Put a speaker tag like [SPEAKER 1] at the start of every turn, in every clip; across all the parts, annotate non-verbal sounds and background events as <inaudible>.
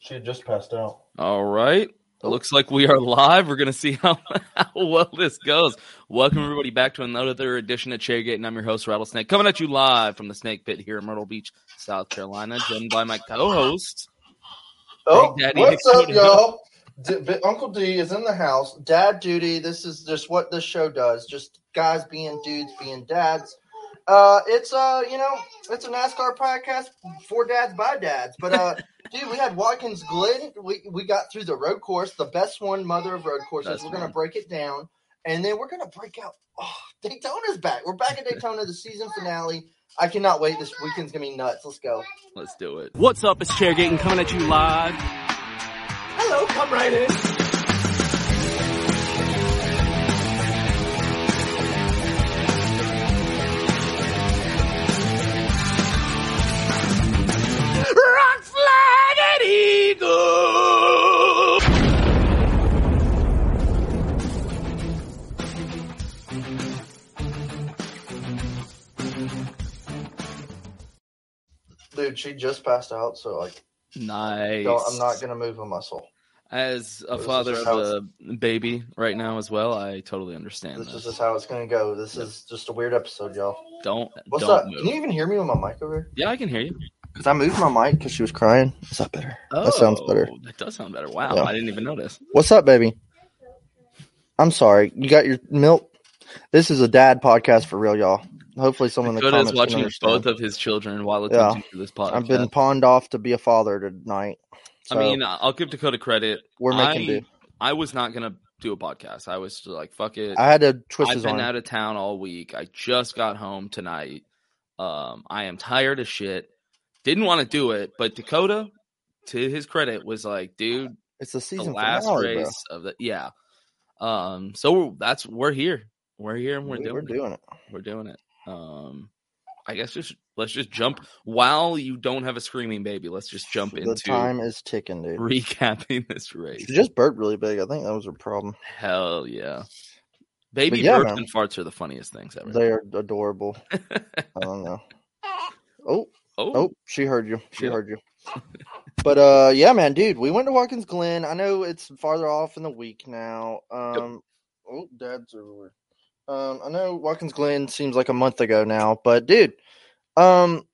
[SPEAKER 1] She had just passed out.
[SPEAKER 2] All right. It looks like we are live. We're going to see how, <laughs> how well this goes. Welcome, everybody, back to another edition of Chairgate, and I'm your host, Rattlesnake, coming at you live from the Snake Pit here in Myrtle Beach, South Carolina, joined by my co host.
[SPEAKER 1] Oh, what's up, y'all? D- Uncle D is in the house. Dad duty. This is just what this show does. Just guys being dudes, being dads. Uh, it's uh, you know, it's a NASCAR podcast for dads by dads. But uh, dude, we had Watkins Glen. We we got through the road course, the best one, mother of road courses.
[SPEAKER 2] Best
[SPEAKER 1] we're gonna break it down, and then we're gonna break out. Oh, Daytona's back. We're back at <laughs> Daytona, the season finale. I cannot wait. This weekend's gonna be nuts. Let's go.
[SPEAKER 2] Let's do it. What's up? It's Chairgate, and coming at you live.
[SPEAKER 1] Hello, come right in.
[SPEAKER 2] Eagle!
[SPEAKER 1] Dude, she just passed out, so like,
[SPEAKER 2] Nice.
[SPEAKER 1] don't, I'm not gonna move a muscle.
[SPEAKER 2] As a
[SPEAKER 1] This
[SPEAKER 2] father of a baby right now as well, I totally understand
[SPEAKER 1] This
[SPEAKER 2] this.
[SPEAKER 1] is just how it's gonna go. This is just a weird episode, y'all.
[SPEAKER 2] Don't
[SPEAKER 1] What's
[SPEAKER 2] don't
[SPEAKER 1] up?
[SPEAKER 2] move.
[SPEAKER 1] Can you even hear me with my mic over here?
[SPEAKER 2] Yeah, I can hear you.
[SPEAKER 1] Because I moved my mic because she was crying. Is that better? that sounds better.
[SPEAKER 2] Oh, That does sound better. Wow,
[SPEAKER 1] Yeah.
[SPEAKER 2] I didn't even notice.
[SPEAKER 1] What's up, baby? I'm sorry. You got your milk. This is a dad podcast for real, y'all. Hopefully, someone in the
[SPEAKER 2] Dakota is
[SPEAKER 1] comments
[SPEAKER 2] watching both of his children while
[SPEAKER 1] Yeah.
[SPEAKER 2] attempting to this podcast.
[SPEAKER 1] I've been pawned off to be a father tonight.
[SPEAKER 2] I mean, I'll give Dakota credit.
[SPEAKER 1] we're making
[SPEAKER 2] I,
[SPEAKER 1] do.
[SPEAKER 2] I was not gonna do a podcast. I was like, fuck it.
[SPEAKER 1] I had to twist
[SPEAKER 2] I've been
[SPEAKER 1] arm.
[SPEAKER 2] out of town all week. I just got home tonight. Um, I am tired of shit. Didn't want to do it, but Dakota, to his credit, was like, dude,
[SPEAKER 1] It's the
[SPEAKER 2] the
[SPEAKER 1] season
[SPEAKER 2] last
[SPEAKER 1] finale, bro.
[SPEAKER 2] of the yeah. Um, so that's we're here. We're here and we're
[SPEAKER 1] We-
[SPEAKER 2] doing
[SPEAKER 1] we're
[SPEAKER 2] it.
[SPEAKER 1] doing it.
[SPEAKER 2] We're doing it. Um, I guess just let's just jump while you don't have a screaming baby. Let's just jump
[SPEAKER 1] The
[SPEAKER 2] into
[SPEAKER 1] time is ticking, dude.
[SPEAKER 2] recapping <laughs> this race.
[SPEAKER 1] She just burped really big. I think that was her problem.
[SPEAKER 2] Hell yeah. Baby
[SPEAKER 1] yeah,
[SPEAKER 2] burps
[SPEAKER 1] man.
[SPEAKER 2] and farts are the funniest things ever.
[SPEAKER 1] They are adorable. <laughs> I don't know. Oh,
[SPEAKER 2] oh,
[SPEAKER 1] oh, she heard you. She
[SPEAKER 2] Yep.
[SPEAKER 1] heard you. <laughs> But uh, yeah, man, dude, we went to Watkins Glen. I know it's farther off in the week now. Um, oh, Dad's everywhere. Um, I know Watkins Glen seems like a month ago now, but dude, um,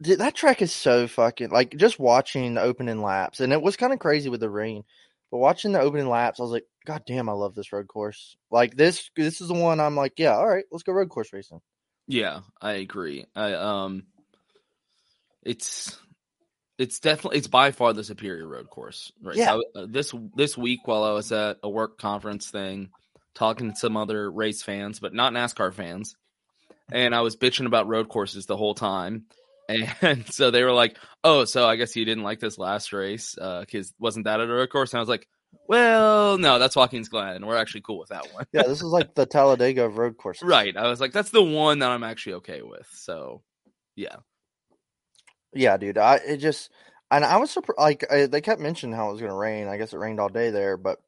[SPEAKER 1] dude, that track is so fucking like just watching the opening laps, and it was kind of crazy with the rain. But watching the opening laps, I was like, God damn, I love this road course. Like this, this is the one I'm like, yeah, all right, let's go road course racing.
[SPEAKER 2] Yeah, I agree. I um it's it's definitely it's by far the superior road course. Right.
[SPEAKER 1] Yeah.
[SPEAKER 2] I- uh, this this week while I was at a work conference thing talking to some other race fans, but not NASCAR fans, and I was bitching about road courses the whole time. <laughs> And so they were like, "Oh, so I guess you didn't like this last race uh cuz wasn't that a road course?" And I was like, "Well, no, that's Watkins Glen. We're actually cool with that one."
[SPEAKER 1] Yeah, this is like the Talladega of road courses. <laughs>
[SPEAKER 2] Right. I was like, that's the one that I'm actually okay with. So, yeah.
[SPEAKER 1] Yeah, dude. I it just and I was surprised. Like I, they kept mentioning how it was going to rain. I guess it rained all day there, but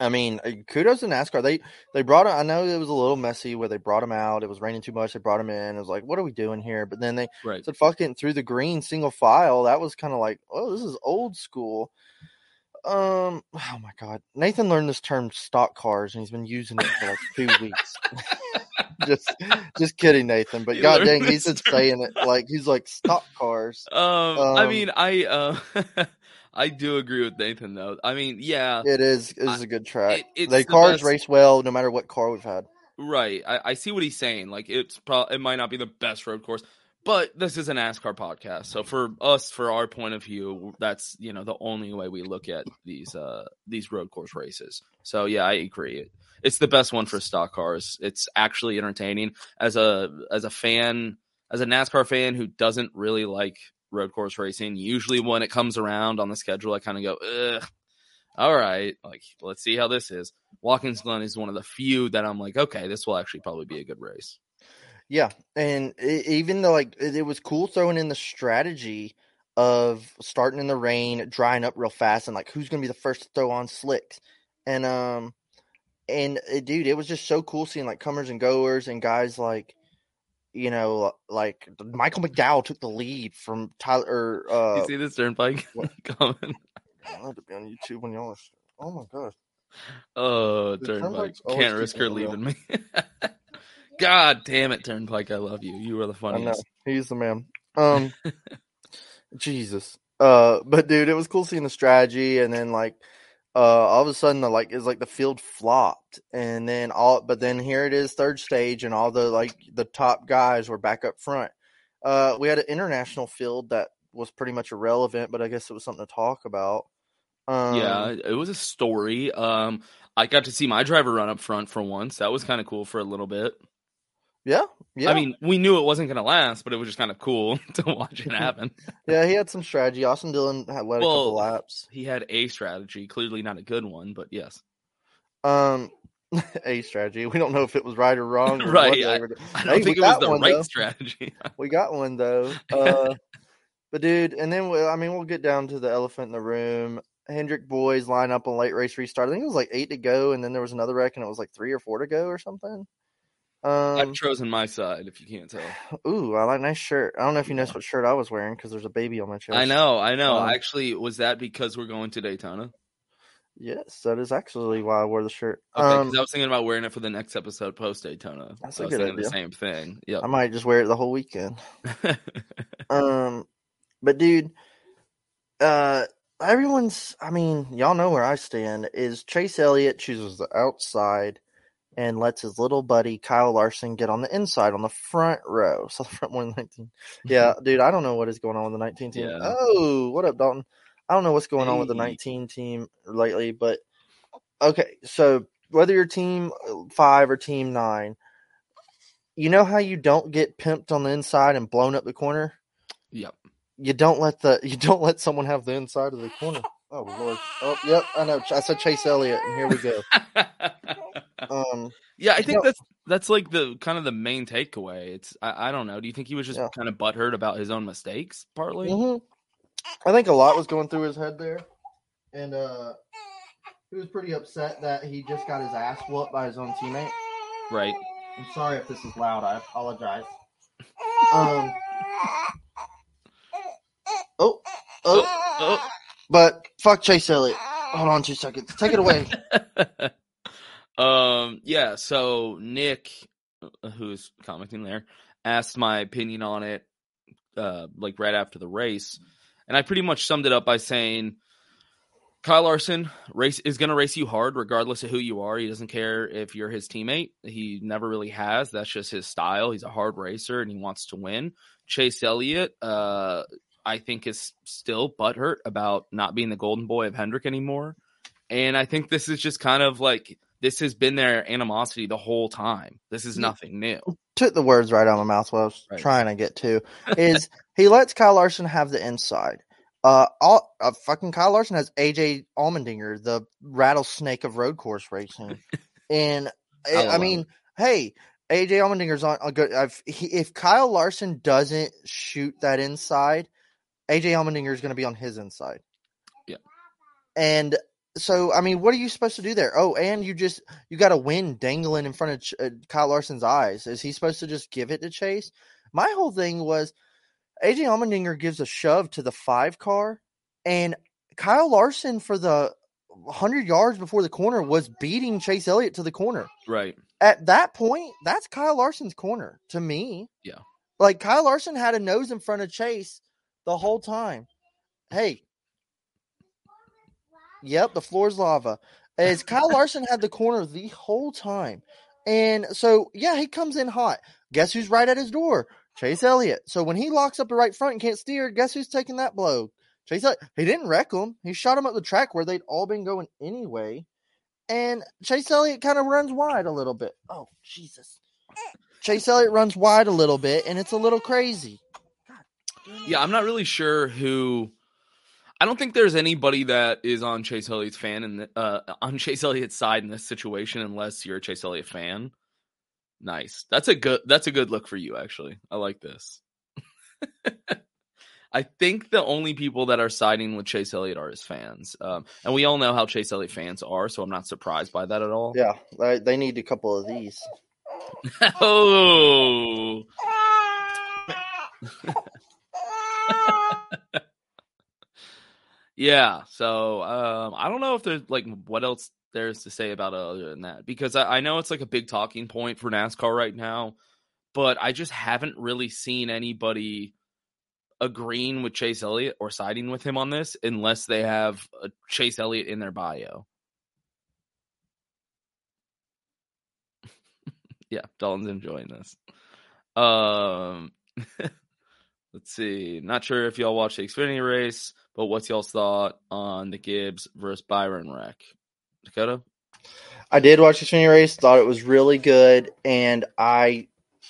[SPEAKER 1] I mean, uh, kudos to NASCAR. They they brought it. I know it was a little messy where they brought him out. It was raining too much. They brought him in. It was like, what are we doing here? But then they
[SPEAKER 2] Right.
[SPEAKER 1] said, fucking through the green single file. That was kind of like, oh, this is old school. Um, <sighs> oh my god, Nathan learned this term stock cars, and he's been using it for like two weeks. <laughs> just, just kidding, Nathan. But
[SPEAKER 2] He
[SPEAKER 1] god dang, he's been saying it like he's like stock cars.
[SPEAKER 2] Um, I
[SPEAKER 1] Um,
[SPEAKER 2] mean, I uh, <laughs> I do agree with Nathan though. I mean, yeah,
[SPEAKER 1] It is, it is a good track.
[SPEAKER 2] it-
[SPEAKER 1] the cars
[SPEAKER 2] best-
[SPEAKER 1] race well, no matter what car we've had.
[SPEAKER 2] right. I, I see what he's saying. Like, it's pro- it might not be the best road course, but this is an NASCAR podcast, so for us, for our point of view, that's you know the only way we look at these uh these road course races. So yeah, I agree. It, it's the best one for stock cars. It's actually entertaining as a as a fan, as a NASCAR fan who doesn't really like road course racing. Usually, when it comes around on the schedule, I kind of go, ugh. All right, like let's see how this is. Watkins Glen is one of the few that I'm like, okay, this will actually probably be a good race.
[SPEAKER 1] Yeah, and e even though like it, it was cool throwing in the strategy of starting in the rain, drying up real fast, and like who's gonna be the first to throw on slicks, and um, and uh, dude, it was just so cool seeing like comers and goers and guys like, you know, like Michael McDowell took the lead from Tyler. Or, uh,
[SPEAKER 2] you see this turnpike <laughs> coming?
[SPEAKER 1] I had to be on YouTube when y'all. Was, oh my gosh.
[SPEAKER 2] Oh,
[SPEAKER 1] The
[SPEAKER 2] turnpike! Can't risk her
[SPEAKER 1] it
[SPEAKER 2] leaving me. <laughs> God damn it, turnpike! I love you. You are the funniest.
[SPEAKER 1] he's the man. Um, <laughs> Jesus. Uh, but dude, it was cool seeing the strategy, and then like, uh, all of a sudden the like is like the field flopped, and then all, but then here it is, third stage, and all the like the top guys were back up front. Uh, we had an international field that was pretty much irrelevant, but I guess it was something to talk about. Um,
[SPEAKER 2] yeah, it was a story. Um, I got to see my driver run up front for once. That was kind of cool for a little bit.
[SPEAKER 1] Yeah, yeah.
[SPEAKER 2] I mean, we knew it wasn't going to last, but it was just kind of cool <laughs> to watch it <laughs> happen.
[SPEAKER 1] yeah, he had some strategy. Austin Dillon had led a couple
[SPEAKER 2] Well,
[SPEAKER 1] laps.
[SPEAKER 2] He had a strategy, clearly not a good one, but yes.
[SPEAKER 1] Um, <laughs> a strategy. We don't know if it was right or wrong. or
[SPEAKER 2] Right,
[SPEAKER 1] they were-
[SPEAKER 2] I don't
[SPEAKER 1] we
[SPEAKER 2] think it was the
[SPEAKER 1] one,
[SPEAKER 2] right
[SPEAKER 1] though.
[SPEAKER 2] strategy.
[SPEAKER 1] We got one though. Uh, but dude, and then we, I mean, we'll get down to the elephant in the room. Hendrick boys line up on late race restart. I think it was like eight to go, and then there was another wreck, and it was like three or four to go or something.
[SPEAKER 2] I've
[SPEAKER 1] Um,
[SPEAKER 2] chosen my side, if you can't tell. <sighs>
[SPEAKER 1] ooh, I like nice shirt. I don't know if you noticed what shirt I was wearing because there's a baby on my chest.
[SPEAKER 2] I know, I know.
[SPEAKER 1] Um,
[SPEAKER 2] Actually, was that because we're going to Daytona?
[SPEAKER 1] Yes, that is actually why I wore the shirt.
[SPEAKER 2] Okay, 'cause
[SPEAKER 1] um,
[SPEAKER 2] I was thinking about wearing it for the next episode post Daytona.
[SPEAKER 1] That's a good
[SPEAKER 2] thinking the same thing. Yeah.
[SPEAKER 1] I might just wear it the whole weekend. <laughs> Um, but dude, uh, everyone's. I mean, y'all know where I stand. Is Chase Elliott chooses the outside and lets his little buddy Kyle Larson get on the inside on the front row. <laughs> So the front one nineteen. Yeah, <laughs> dude, I don't know what is going on with the nineteen team.
[SPEAKER 2] Yeah.
[SPEAKER 1] Oh, what up, Dalton? I don't know what's going on with the nineteen team lately, but okay. So whether you're team uh, five or team nine. You know how you don't get pimped on the inside and blown up the corner?
[SPEAKER 2] Yep.
[SPEAKER 1] you don't let the <laughs> you don't let someone have the inside of the corner. Oh lord. Oh yep, I know. I said Chase Elliott, and here we go. Um,
[SPEAKER 2] yeah, I think
[SPEAKER 1] know-
[SPEAKER 2] that's that's like the kind of the main takeaway. It's I, I don't know. Do you think he was just
[SPEAKER 1] Yeah.
[SPEAKER 2] kind of butthurt about his own mistakes? Partly.
[SPEAKER 1] mhm. I think a lot was going through his head there, and uh, he was pretty upset that he just got his ass whooped by his own teammate.
[SPEAKER 2] Right.
[SPEAKER 1] I'm sorry if this is loud. I apologize. Um. Oh, oh,
[SPEAKER 2] Oh,
[SPEAKER 1] but fuck Chase Elliott. Hold on two seconds. Take it away. <laughs>
[SPEAKER 2] um. Yeah. So Nick, uh, who's commenting there, asked my opinion on it, uh, like right after the race, and I pretty much summed it up by saying. Kyle Larson race is going to race you hard regardless of who you are. He doesn't care if you're his teammate. He never really has. That's just his style. He's a hard racer and he wants to win. Chase Elliott, uh, I think is still butthurt about not being the golden boy of Hendrick anymore. And I think this is just kind of like this has been their animosity the whole time. This is nothing new.
[SPEAKER 1] took the words right out of my mouth. What I was
[SPEAKER 2] Right.
[SPEAKER 1] trying to get to <laughs> is he lets Kyle Larson have the inside. Uh, all uh, fucking Kyle Larson has AJ Allmendinger, the rattlesnake of road course racing, and <laughs>
[SPEAKER 2] I
[SPEAKER 1] I,
[SPEAKER 2] love
[SPEAKER 1] mean, hey, AJ Allmendinger's on a good. If, he, if Kyle Larson doesn't shoot that inside, AJ Allmendinger is going to be on his inside.
[SPEAKER 2] Yeah.
[SPEAKER 1] And so, I mean, what are you supposed to do there? Oh, and you just you got a win dangling in front of Ch- uh, Kyle Larson's eyes. Is he supposed to just give it to Chase? My whole thing was AJ Allmendinger gives a shove to the five car, and Kyle Larson for the hundred yards before the corner was beating Chase Elliott to the corner.
[SPEAKER 2] Right.
[SPEAKER 1] At that point, that's Kyle Larson's corner to me.
[SPEAKER 2] Yeah.
[SPEAKER 1] Like Kyle Larson had a nose in front of Chase the whole time. Hey. Yep, the floor's lava. As Kyle Larson had the corner the whole time. And so, yeah, he comes in hot. Guess who's right at his door? Chase Elliott. So when he locks up the right front and can't steer, guess who's taking that blow? Chase Elliott. He didn't wreck him. He shot him up the track where they'd all been going anyway. And Chase Elliott kind of runs wide a little bit. Oh, Jesus. Chase Elliott runs wide a little bit, and it's a little crazy.
[SPEAKER 2] Yeah, I'm not really sure who. I don't think there's anybody that is on Chase Elliott's fan and uh, on Chase Elliott's side in this situation, unless you're a Chase Elliott fan. Nice. That's a good. That's a good look for you, actually. I like this. <laughs> I think the only people that are siding with Chase Elliott are his fans, um, and we all know how Chase Elliott fans are, so I'm not surprised by that at all.
[SPEAKER 1] Yeah, they, they need a couple of these. <laughs>
[SPEAKER 2] oh. <laughs> yeah. So um, I don't know if there's like what else there's to say about other than that because I, I know it's like a big talking point for NASCAR right now, but I just haven't really seen anybody agreeing with Chase Elliott or siding with him on this unless they have a Chase Elliott in their bio. <laughs> yeah, Dalton's enjoying this. Um, <laughs> let's see. Not sure if y'all watched the Xfinity race, but what's y'all's thought on the Gibbs versus Byron wreck? Dakota?
[SPEAKER 1] I did watch the Xfinity race, thought it was really good, and I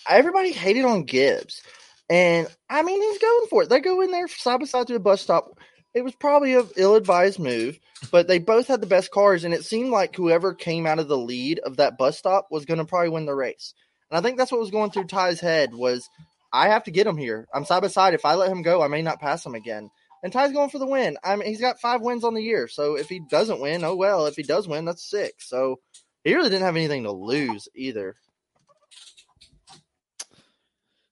[SPEAKER 1] everybody hated on Gibbs. And I mean, he's going for it. They go in there side by side to the bus stop. It was probably an ill advised move, but they both had the best cars, and it seemed like whoever came out of the lead of that bus stop was going to probably win the race. And I think that's what was going through Ty's head was I have to get him here. I'm side by side. If I let him go, I may not pass him again. And Ty's going for the win. I mean, he's got five wins on the year. So if he doesn't win, oh well. If he does win, that's six. So he really didn't have anything to lose either.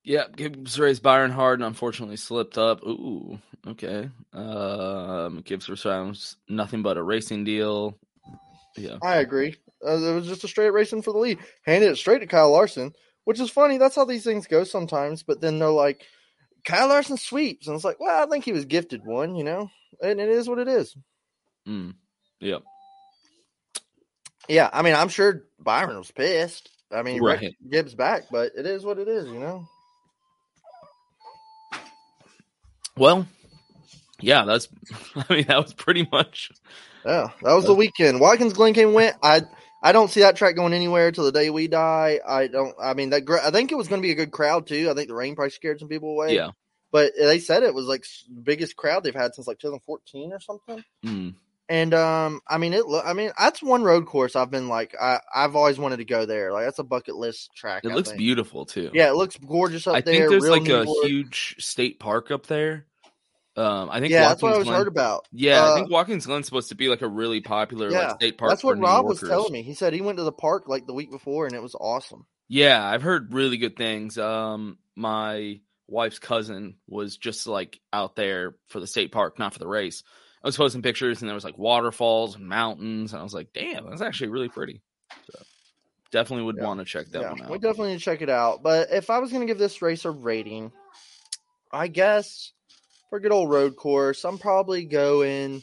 [SPEAKER 2] Yeah, Gibbs raised Byron hard and unfortunately slipped up. Ooh, okay. Um, Gibbs was nothing but a racing deal. Yeah,
[SPEAKER 1] I agree. Uh, it was just a straight racing for the lead. Handed it straight to Kyle Larson, which is funny. That's how these things go sometimes. But then they're like, Kyle Larson sweeps, and it's like, well, I think he was gifted one, you know, and it is what it is.
[SPEAKER 2] Mm. Yeah.
[SPEAKER 1] Yeah, I mean, I'm sure Byron was pissed. I mean,
[SPEAKER 2] right.
[SPEAKER 1] Gibbs back, but it is what it is, you know.
[SPEAKER 2] Well, yeah, that's. <laughs> I mean, that was pretty much.
[SPEAKER 1] Yeah, that was the weekend. Watkins Glen came went. I I don't see that track going anywhere till the day we die. I don't. I mean, that. I think it was going to be a good crowd too. I think the rain probably scared some people away.
[SPEAKER 2] Yeah.
[SPEAKER 1] But they said it was like biggest crowd they've had since like 2014 or something.
[SPEAKER 2] Mm.
[SPEAKER 1] And um, I mean, it. I mean, that's one road course I've been like, I, I've always wanted to go there. Like, that's a bucket list track.
[SPEAKER 2] It
[SPEAKER 1] I
[SPEAKER 2] looks
[SPEAKER 1] think.
[SPEAKER 2] beautiful too.
[SPEAKER 1] Yeah, it looks gorgeous up
[SPEAKER 2] I
[SPEAKER 1] there.
[SPEAKER 2] think there's like a
[SPEAKER 1] wood.
[SPEAKER 2] huge state park up there. Um, I think
[SPEAKER 1] Yeah, that's what I was
[SPEAKER 2] Glen-
[SPEAKER 1] heard about.
[SPEAKER 2] Yeah, I
[SPEAKER 1] Uh,
[SPEAKER 2] think Watkins Glen's supposed to be like a really popular
[SPEAKER 1] Yeah,
[SPEAKER 2] like state park.
[SPEAKER 1] That's what Rob was telling me. He said he went to the park like the week before, and it was awesome.
[SPEAKER 2] Yeah, I've heard really good things. Um, my wife's cousin was just like out there for the state park, not for the race. I was posting pictures, and there was like waterfalls and mountains, and I was like, "Damn, that's actually really pretty." So, definitely would
[SPEAKER 1] Yeah.
[SPEAKER 2] want to check that
[SPEAKER 1] yeah,
[SPEAKER 2] one out.
[SPEAKER 1] we definitely need to check it out. But if I was going to give this race a rating, I guess for good old road course, I'm probably going.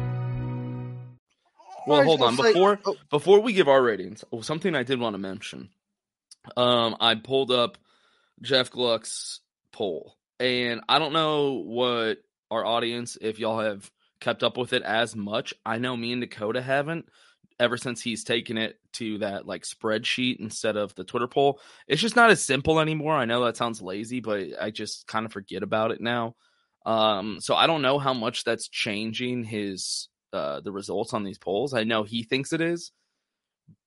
[SPEAKER 2] Well, hold on
[SPEAKER 1] say-
[SPEAKER 2] before
[SPEAKER 1] oh.
[SPEAKER 2] before we give our ratings. oh, Something I did want to mention. Um, I pulled up Jeff Gluck's poll, and I don't know what our audience, if y'all have kept up with it as much. I know me and Dakota haven't ever since he's taken it to that like spreadsheet instead of the Twitter poll. It's just not as simple anymore. I know that sounds lazy, but I just kind of forget about it now. Um, so I don't know how much that's changing his uh the results on these polls. I know he thinks it is,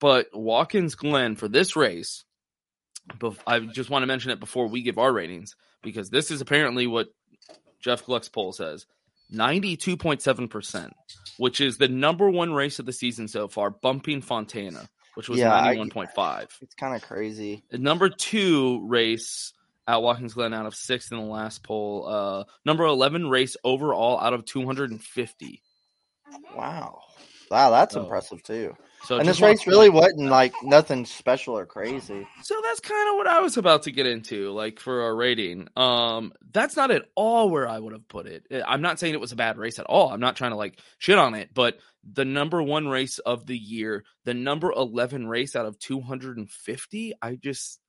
[SPEAKER 2] but Watkins Glen for this race, I just want to mention it before we give our ratings because this is apparently what Jeff Gluck's poll says. 92.7%, which is the number one race of the season so far, bumping Fontana, which was
[SPEAKER 1] Yeah, I-
[SPEAKER 2] 91.5.
[SPEAKER 1] It's kind of crazy.
[SPEAKER 2] The number two race at Watkins Glen out of sixth in the last poll. Uh, number 11 race overall out of 250.
[SPEAKER 1] Wow. Wow, that's
[SPEAKER 2] So-
[SPEAKER 1] impressive too.
[SPEAKER 2] So
[SPEAKER 1] and this race really wasn't like nothing special or crazy.
[SPEAKER 2] So that's kind of what I was about to get into, like for our rating. Um, that's not at all where I would have put it. Eh, I'm not saying it was a bad race at all. I'm not trying to like shit on it, but the number one race of the year, the number 11 race out of 250, I just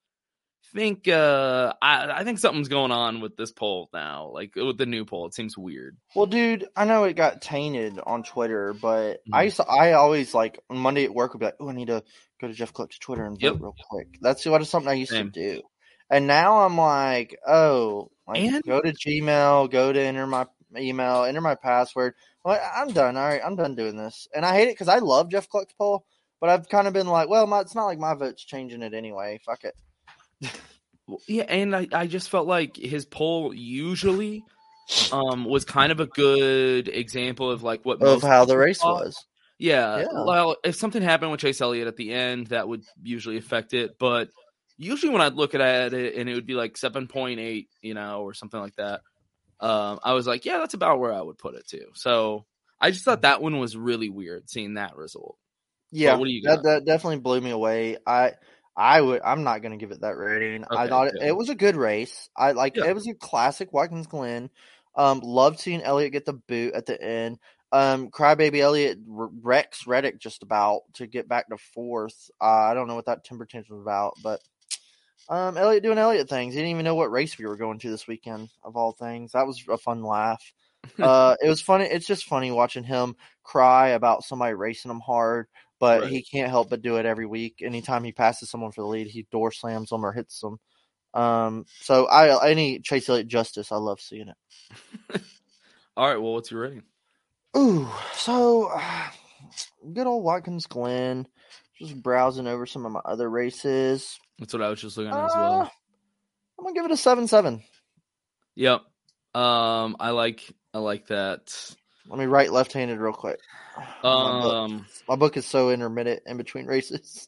[SPEAKER 2] think uh I, I think something's going on with this poll now. Like with the new poll, it seems weird.
[SPEAKER 1] Well, dude, I know it got tainted on Twitter, but
[SPEAKER 2] Mm-hmm.
[SPEAKER 1] I used to, I always like on Monday at work would be like, oh, I need to go to Jeff Gluck's Twitter and vote
[SPEAKER 2] Yep.
[SPEAKER 1] real quick. That's what is something I used
[SPEAKER 2] Same.
[SPEAKER 1] to do. And now I'm like, oh, like
[SPEAKER 2] And-
[SPEAKER 1] go to Gmail, go to enter my email, enter my password. Well, I'm done. All right, I'm done doing this. And I hate it because I love Jeff Gluck's poll, but I've kind of been like, well, my, it's not like my vote's changing it anyway. Fuck it.
[SPEAKER 2] Yeah, and I, I just felt like his poll usually um was kind of a good example of like what
[SPEAKER 1] Of how the race
[SPEAKER 2] thought.
[SPEAKER 1] was.
[SPEAKER 2] Yeah,
[SPEAKER 1] Yeah.
[SPEAKER 2] Well, if something happened with Chase Elliott at the end, that would usually affect it. But usually, when I'd look at it and it would be like seven point eight, you know, or something like that, um, I was like, yeah, that's about where I would put it too. So I just thought that one was really weird seeing that result.
[SPEAKER 1] Yeah,
[SPEAKER 2] what do you
[SPEAKER 1] that, that definitely blew me away. I I would I'm not gonna give it that rating. I thought it, it was a good race. I like
[SPEAKER 2] Yeah.
[SPEAKER 1] it was a classic Watkins Glen. Um, loved seeing Elliott get the boot at the end. Um, Crybaby Elliott r- wrecks Reddick just about to get back to fourth. Uh, I don't know what that temper tantrum was about, but um, Elliott doing Elliott things. He didn't even know what race we were going to this weekend. Of all things, that was a fun laugh. <laughs> uh, it was funny. It's just funny watching him cry about somebody racing him hard, but
[SPEAKER 2] Right.
[SPEAKER 1] he can't help but do it every week. Anytime he passes someone for the lead, he door slams them or hits them. Um, so I any Chase Elliott justice, I love seeing it. <laughs>
[SPEAKER 2] All right, well, what's your rating?
[SPEAKER 1] Ooh, so uh, <sighs> good old Watkins Glen. Just browsing over some of my other races.
[SPEAKER 2] That's what I was just looking at as
[SPEAKER 1] Uh,
[SPEAKER 2] well.
[SPEAKER 1] I'm gonna give it a seven seven.
[SPEAKER 2] Yep. Um, I like I like that.
[SPEAKER 1] Let me write left handed real quick. <sighs> my, book,
[SPEAKER 2] Um,
[SPEAKER 1] my book is so intermittent in between races.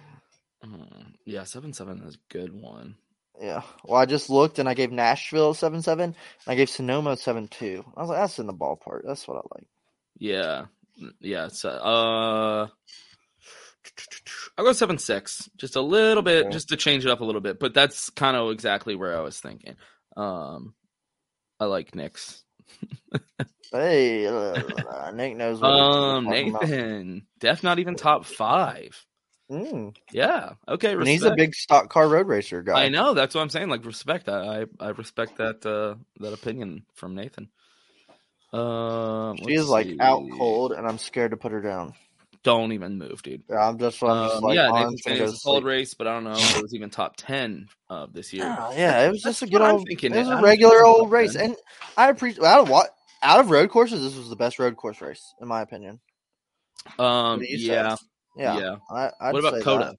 [SPEAKER 1] <laughs>
[SPEAKER 2] mm, yeah, seven seven is a good one.
[SPEAKER 1] Yeah. Well, I just looked and I gave Nashville seven seven. I gave Sonoma seven two. I was like, that's in the ballpark. That's what I like.
[SPEAKER 2] Yeah, Mm, yeah. So, uh, I'll go seven six, just a little bit,
[SPEAKER 1] Okay.
[SPEAKER 2] just to change it up a little bit. But that's kind of exactly where I was thinking. Um, I like Nick's. <laughs>
[SPEAKER 1] Hey, uh, Nick knows. What
[SPEAKER 2] Um,
[SPEAKER 1] he's talking about.
[SPEAKER 2] Nathan, Def not even top five.
[SPEAKER 1] Mm.
[SPEAKER 2] Yeah. Okay.
[SPEAKER 1] And he's a big stock car road racer guy.
[SPEAKER 2] I know. That's what I'm saying. Like respect. I I, I respect that uh that opinion from Nathan. Uh,
[SPEAKER 1] She is like out cold, and I'm scared to put her down.
[SPEAKER 2] Don't even move, dude.
[SPEAKER 1] Yeah, I'm just, I'm just
[SPEAKER 2] Um,
[SPEAKER 1] like,
[SPEAKER 2] yeah,
[SPEAKER 1] oh, I'm
[SPEAKER 2] Nathan's
[SPEAKER 1] gonna
[SPEAKER 2] saying
[SPEAKER 1] go
[SPEAKER 2] it's
[SPEAKER 1] to
[SPEAKER 2] a solid race, but I don't know if it was even top ten of this year.
[SPEAKER 1] Yeah, yeah, it was just a good old,
[SPEAKER 2] thinking.
[SPEAKER 1] it was a regular
[SPEAKER 2] was
[SPEAKER 1] old race,
[SPEAKER 2] 10.
[SPEAKER 1] and I appreciate out of what out of road courses, this was the best road course race in my opinion.
[SPEAKER 2] Um, yeah,
[SPEAKER 1] Yeah,
[SPEAKER 2] yeah.
[SPEAKER 1] I, I'd
[SPEAKER 2] What about COTA?
[SPEAKER 1] that.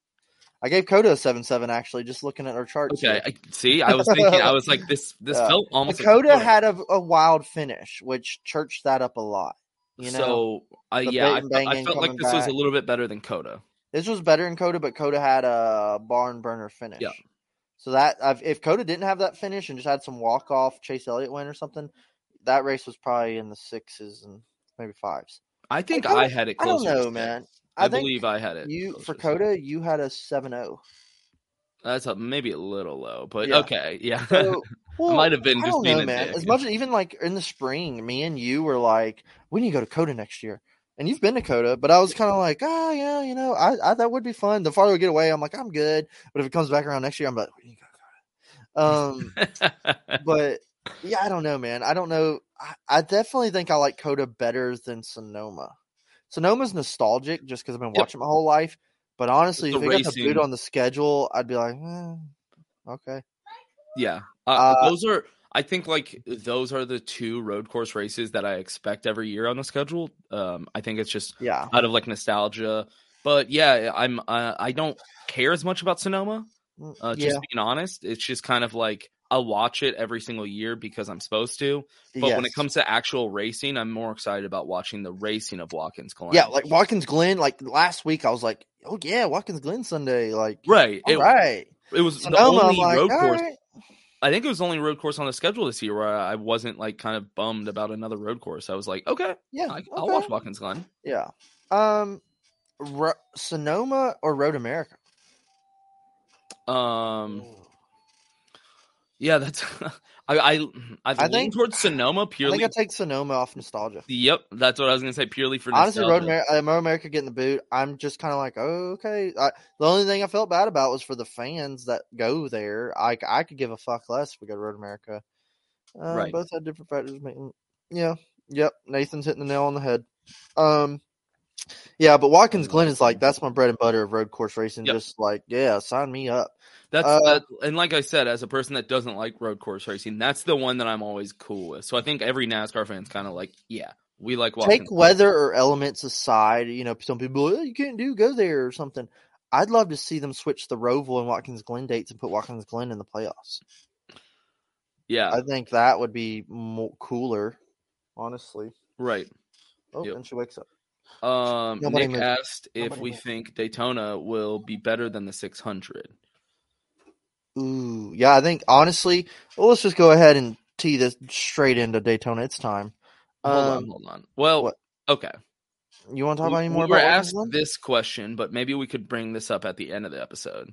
[SPEAKER 1] I gave COTA a seven seven actually, just looking at our charts.
[SPEAKER 2] Okay. I, see, I was thinking, I was like, this, this <laughs>
[SPEAKER 1] Yeah.
[SPEAKER 2] felt almost.
[SPEAKER 1] But
[SPEAKER 2] like COTA
[SPEAKER 1] had a, a wild finish, which churched that up a lot. You know,
[SPEAKER 2] so, uh, yeah, I, felt- I felt like this was a little bit better than COTA.
[SPEAKER 1] this was better in COTA, but COTA had a barn burner finish.
[SPEAKER 2] Yeah.
[SPEAKER 1] So that I've, if COTA didn't have that finish and just had some walk off Chase Elliott win or something, that race was probably in the sixes and maybe fives.
[SPEAKER 2] I think
[SPEAKER 1] I
[SPEAKER 2] I, had it
[SPEAKER 1] I don't know, man.
[SPEAKER 2] I,
[SPEAKER 1] think
[SPEAKER 2] believe I had it.
[SPEAKER 1] You for COTA, you had a oh. 7-0.
[SPEAKER 2] That's a, maybe a little low, but
[SPEAKER 1] Yeah.
[SPEAKER 2] okay, yeah.
[SPEAKER 1] So, <laughs> well,
[SPEAKER 2] might have been
[SPEAKER 1] I
[SPEAKER 2] just
[SPEAKER 1] don't
[SPEAKER 2] being
[SPEAKER 1] know,
[SPEAKER 2] a
[SPEAKER 1] man.
[SPEAKER 2] dick.
[SPEAKER 1] As much as even like in the spring, me and you were like, we need to go to COTA next year. And you've been to COTA, but I was kind of like, ah, yeah, you know, I, I that would be fun. The farther we get away, I'm like, I'm good. But if it comes back around next year, I'm like, we need to go to COTA. Um, <laughs> but yeah, I don't know, man. I don't know. I, I definitely think I like COTA better than Sonoma. Sonoma's nostalgic just because I've been
[SPEAKER 2] Yep.
[SPEAKER 1] watching my whole life. But honestly,
[SPEAKER 2] The
[SPEAKER 1] if we got the boot on the schedule, I'd be like, eh, okay.
[SPEAKER 2] Yeah, uh,
[SPEAKER 1] Uh,
[SPEAKER 2] those are. I think like those are the two road course races that I expect every year on the schedule. Um, I think it's just
[SPEAKER 1] Yeah.
[SPEAKER 2] out of like nostalgia. But yeah, I'm. Uh, I don't care as much about Sonoma.
[SPEAKER 1] Mm,
[SPEAKER 2] Uh,
[SPEAKER 1] yeah.
[SPEAKER 2] just being honest, it's just kind of like I'll watch it every single year because I'm supposed to. But when it comes to actual racing, I'm more excited about watching the racing of Watkins Glen.
[SPEAKER 1] Yeah, like Watkins Glen. Like last week, I was like, "Oh yeah, Watkins Glen Sunday." Like,
[SPEAKER 2] right.
[SPEAKER 1] all
[SPEAKER 2] It,
[SPEAKER 1] right.
[SPEAKER 2] it was
[SPEAKER 1] Sonoma,
[SPEAKER 2] the only
[SPEAKER 1] like,
[SPEAKER 2] road course.
[SPEAKER 1] right.
[SPEAKER 2] I think it was the only road course on the schedule this year where I wasn't like kind of bummed about another road course. I was like, okay,
[SPEAKER 1] Yeah,
[SPEAKER 2] I, I'll
[SPEAKER 1] okay.
[SPEAKER 2] watch Watkins Glen.
[SPEAKER 1] Yeah. Um, Ro- Sonoma or Road America?
[SPEAKER 2] Um, yeah, that's. <laughs> I I I,
[SPEAKER 1] I think-
[SPEAKER 2] towards Sonoma purely.
[SPEAKER 1] I think I take Sonoma off nostalgia.
[SPEAKER 2] Yep, that's what I was gonna say. Purely for
[SPEAKER 1] Honestly, Road. America, Road America getting the boot. I'm just kind of like, oh, okay. I, the only thing I felt bad about was for the fans that go there. I, I could give a fuck less if we go to Road America. Uh,
[SPEAKER 2] Right.
[SPEAKER 1] Both had different factors. Making, yeah. Yep. Nathan's hitting the nail on the head. Um. Yeah, but Watkins Glen is like that's my bread and butter of road course racing.
[SPEAKER 2] Yep.
[SPEAKER 1] Just like, yeah, sign me up.
[SPEAKER 2] That's
[SPEAKER 1] Uh,
[SPEAKER 2] that, and like I said, as a person that doesn't like road course racing, that's the one that I'm always cool with. So I think every NASCAR fan's kind of like, yeah, we like Watkins.
[SPEAKER 1] take weather or elements aside, you know, some people oh, you can't do go there or something. I'd love to see them switch the Roval and Watkins Glen dates and put Watkins Glen in the playoffs.
[SPEAKER 2] yeah,
[SPEAKER 1] I think that would be more cooler, honestly.
[SPEAKER 2] right.
[SPEAKER 1] Oh,
[SPEAKER 2] Yep.
[SPEAKER 1] and she wakes up.
[SPEAKER 2] Um,
[SPEAKER 1] Nobody
[SPEAKER 2] Nick
[SPEAKER 1] moved.
[SPEAKER 2] asked if
[SPEAKER 1] Nobody
[SPEAKER 2] we
[SPEAKER 1] moved.
[SPEAKER 2] think Daytona will be better than the 600.
[SPEAKER 1] Ooh, yeah, I think honestly, well, let's just go ahead and tee this straight into Daytona. It's time.
[SPEAKER 2] Hold on,
[SPEAKER 1] Um,
[SPEAKER 2] hold on. Well,
[SPEAKER 1] what?
[SPEAKER 2] okay.
[SPEAKER 1] You want to talk
[SPEAKER 2] We,
[SPEAKER 1] about any more
[SPEAKER 2] we were asked this question, but maybe we could bring this up at the end of the episode.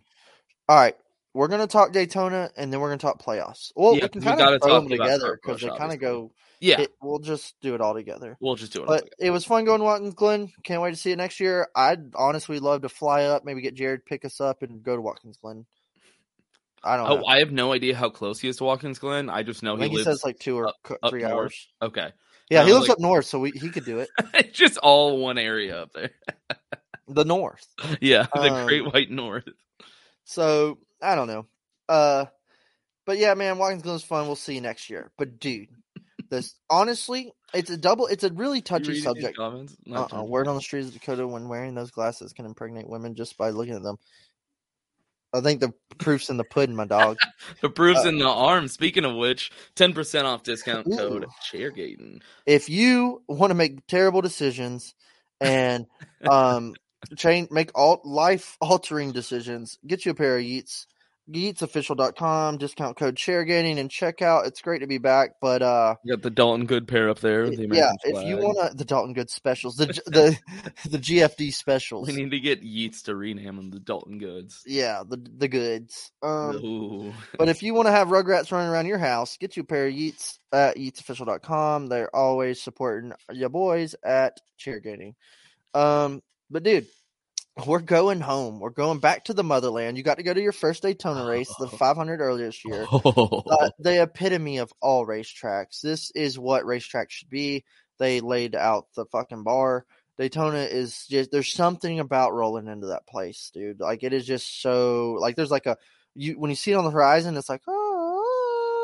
[SPEAKER 1] All right, we're gonna talk Daytona and then we're gonna talk playoffs. Well,
[SPEAKER 2] Yeah,
[SPEAKER 1] we can kind of throw them together because they kind of go.
[SPEAKER 2] Yeah,
[SPEAKER 1] It, we'll just do it all together.
[SPEAKER 2] we'll just do it. all
[SPEAKER 1] But it was fun going to Watkins Glen. Can't wait to see it next year. I'd honestly love to fly up, maybe get Jared pick us up and go to Watkins Glen. I don't
[SPEAKER 2] Oh,
[SPEAKER 1] know.
[SPEAKER 2] I have no idea how close he is to Watkins Glen. I just know
[SPEAKER 1] I
[SPEAKER 2] he lives
[SPEAKER 1] says like two or
[SPEAKER 2] up-
[SPEAKER 1] co-
[SPEAKER 2] up
[SPEAKER 1] three
[SPEAKER 2] north.
[SPEAKER 1] hours.
[SPEAKER 2] Okay,
[SPEAKER 1] Yeah, he lives
[SPEAKER 2] like-
[SPEAKER 1] up north, so we, he could do it. <laughs>
[SPEAKER 2] it's just all one area up there.
[SPEAKER 1] The north. <laughs>
[SPEAKER 2] yeah, the
[SPEAKER 1] Um,
[SPEAKER 2] Great White North.
[SPEAKER 1] So I don't know. Uh, but yeah, man, Watkins Glen's fun. We'll see you next year. But dude, this honestly, it's a double. It's a really touchy subject. Uh, uh
[SPEAKER 2] too-
[SPEAKER 1] word on the streets of Dakota: when wearing those glasses can impregnate women just by looking at them. I think the proof's in the pudding, my dog. <laughs>
[SPEAKER 2] The proof's
[SPEAKER 1] uh,
[SPEAKER 2] in the arm. Speaking of which, ten percent off discount
[SPEAKER 1] Ooh.
[SPEAKER 2] code Chairgating.
[SPEAKER 1] if you want to make terrible decisions and um change make all life altering decisions get you a pair of yeets yeetsofficial.com discount code chairgaining and checkout it's great to be back but uh
[SPEAKER 2] You got the Dalton Good pair up there. The
[SPEAKER 1] yeah
[SPEAKER 2] American
[SPEAKER 1] if you want to the dalton good specials the the <laughs> <laughs> the gfd specials
[SPEAKER 2] we need to get Yeets to rename them the Dalton Goods.
[SPEAKER 1] yeah the the goods um. But if you want to have Rugrats running around your house, get you a pair of Yeets at yeetsofficial.com. They're always supporting your boys at cheergating. Um, but dude, we're going home. We're going back to the motherland. You got to go to your first Daytona race, the <laughs> 500 earlier this year. Uh, the epitome of all racetracks. This is what racetracks should be. They laid out the fucking bar. Daytona is just there's something about rolling into that place, dude. Like it is just so like there's like a you when you see it on the horizon, it's like oh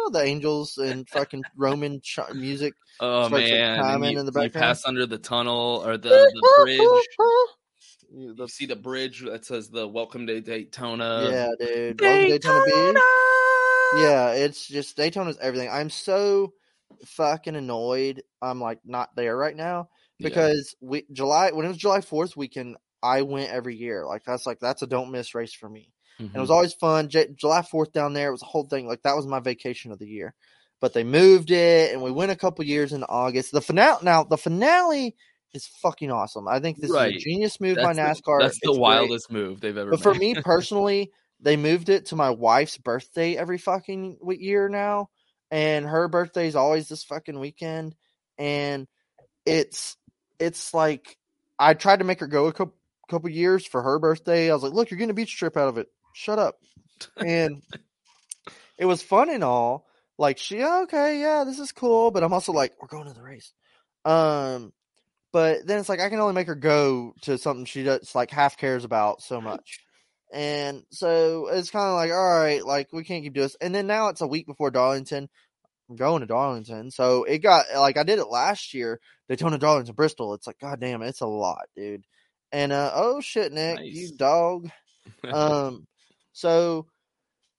[SPEAKER 1] Oh, the angels and fucking Roman ch- music.
[SPEAKER 2] Oh
[SPEAKER 1] starts, like,
[SPEAKER 2] man! and you,
[SPEAKER 1] in the
[SPEAKER 2] you
[SPEAKER 1] background.
[SPEAKER 2] pass under the tunnel or the, the bridge.
[SPEAKER 1] You-
[SPEAKER 2] You see the bridge that says the "Welcome to Daytona."
[SPEAKER 1] yeah, dude. Welcome to Daytona Beach. Yeah, it's just Daytona's everything. I'm so fucking annoyed. I'm like not there right now
[SPEAKER 2] Yeah.
[SPEAKER 1] because we July when it was July Fourth weekend, I went every year. Like that's like that's a don't miss race for me. Mm-hmm. and it was always fun. J- July Fourth down there it was a whole thing. Like that was my vacation of the year. But they moved it, and we went a couple years in August. The finale now the finale is fucking awesome. I think this is a genius move by
[SPEAKER 2] That's the-
[SPEAKER 1] NASCAR.
[SPEAKER 2] that's the
[SPEAKER 1] It's great.
[SPEAKER 2] wildest move they've ever
[SPEAKER 1] But for me <laughs> personally, they moved it to my wife's birthday every fucking year now, and her birthday is always this fucking weekend, and it's it's like I tried to make her go a couple couple years for her birthday. I was like, "Look, you're getting a beach trip out of it. Shut up." And it was fun and all. Like she, "Yeah, okay, yeah, this is cool, but I'm also like, we're going to the race. Um, but then it's like I can only make her go to something she does like half cares about so much. And so it's kind of like, all right, like we can't keep doing this. And then now it's a week before Darlington. I'm going to Darlington. So it got like I did it last year, Daytona Darlington Bristol. It's like, god damn it, it's a lot, dude. And uh oh shit, Nick, you dog. <laughs> um so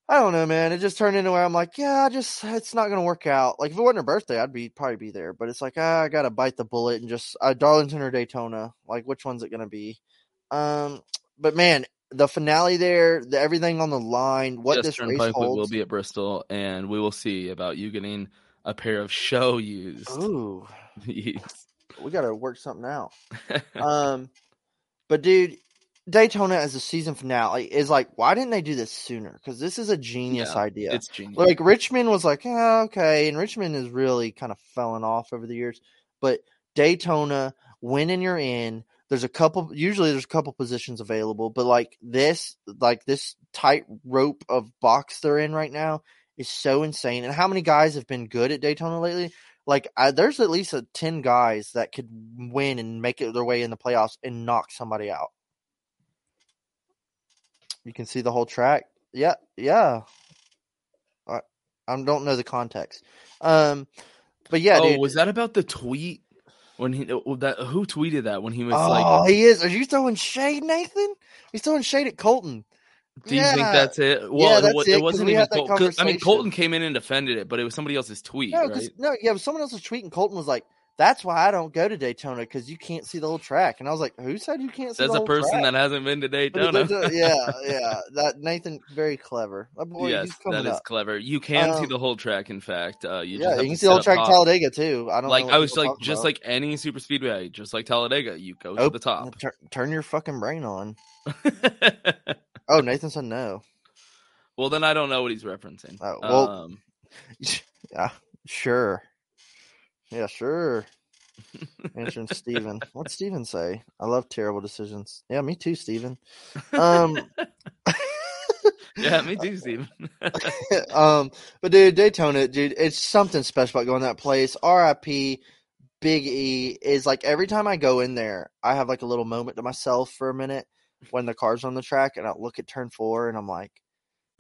[SPEAKER 1] I don't know, man. It just turned into where I'm like, yeah, I just it's not gonna work out. Like if it wasn't her birthday, I'd be probably be there. But it's like ah, I gotta bite the bullet and just uh, Darlington or Daytona. Like which one's it gonna be? Um, but man, the finale there, the everything on the line, what
[SPEAKER 2] Just
[SPEAKER 1] this race
[SPEAKER 2] Pipe will be at Bristol, and we will see about you getting a pair of show used.
[SPEAKER 1] Ooh, <laughs> we gotta work something out. <laughs> um, but dude, Daytona as a season finale is like, why didn't they do this sooner? Because this is a genius
[SPEAKER 2] Yeah,
[SPEAKER 1] idea.
[SPEAKER 2] it's genius.
[SPEAKER 1] Like Richmond was like, yeah, okay, and Richmond is really kind of falling off over the years. But Daytona, winning you're in. There's a couple. Usually, there's a couple positions available, but like this, like this tight rope of box they're in right now is so insane. And how many guys have been good at Daytona lately? Like, I, there's at least a ten guys that could win and make it their way in the playoffs and knock somebody out. You can see the whole track. Yeah, yeah. I, I don't know the context. Um, but yeah,
[SPEAKER 2] oh,
[SPEAKER 1] dude.
[SPEAKER 2] was that about the tweet when he oh, that who tweeted that when he was
[SPEAKER 1] oh,
[SPEAKER 2] like?
[SPEAKER 1] Oh, he is. Are you throwing shade, Nathan? He's throwing shade at Colton.
[SPEAKER 2] Do you think that's it?
[SPEAKER 1] Yeah,
[SPEAKER 2] Well,
[SPEAKER 1] that's
[SPEAKER 2] it,
[SPEAKER 1] it,
[SPEAKER 2] wasn't even
[SPEAKER 1] had that
[SPEAKER 2] Colton. 'cause- I mean. Colton came in and defended it, but it was somebody else's tweet,
[SPEAKER 1] No,
[SPEAKER 2] right?
[SPEAKER 1] no, yeah, it was someone else's tweet, and Colton was like, "That's why I don't go to Daytona because you can't see the whole track." And I was like, "Who said you can't see the
[SPEAKER 2] a person
[SPEAKER 1] track?"
[SPEAKER 2] that hasn't been to <laughs> Daytona.
[SPEAKER 1] yeah, <laughs> yeah. That Nathan, very clever. That boy,
[SPEAKER 2] yes, that is
[SPEAKER 1] up.
[SPEAKER 2] clever. You can see
[SPEAKER 1] Um,
[SPEAKER 2] the whole track. In fact, uh, you
[SPEAKER 1] yeah, you can see the whole track. Talladega too. I don't
[SPEAKER 2] like I was like, just
[SPEAKER 1] about.
[SPEAKER 2] like any super speedway, just like Talladega, you go to
[SPEAKER 1] Oh,
[SPEAKER 2] the top.
[SPEAKER 1] Turn, turn your fucking brain on. <laughs> oh, Nathan said no.
[SPEAKER 2] Well, then I don't know what he's referencing.
[SPEAKER 1] Oh, well,
[SPEAKER 2] um,
[SPEAKER 1] yeah, sure. Yeah, sure. <laughs> Answering Steven. What'd Steven say? I love terrible decisions. Yeah, me too, Steven. Um, <laughs>
[SPEAKER 2] yeah, me too, <laughs> Steven.
[SPEAKER 1] um, but dude, Daytona, dude, it's something special about going to that place. RIP, Big E is like every time I go in there, I have like a little moment to myself for a minute when the car's on the track, and I look at turn four, and I'm like,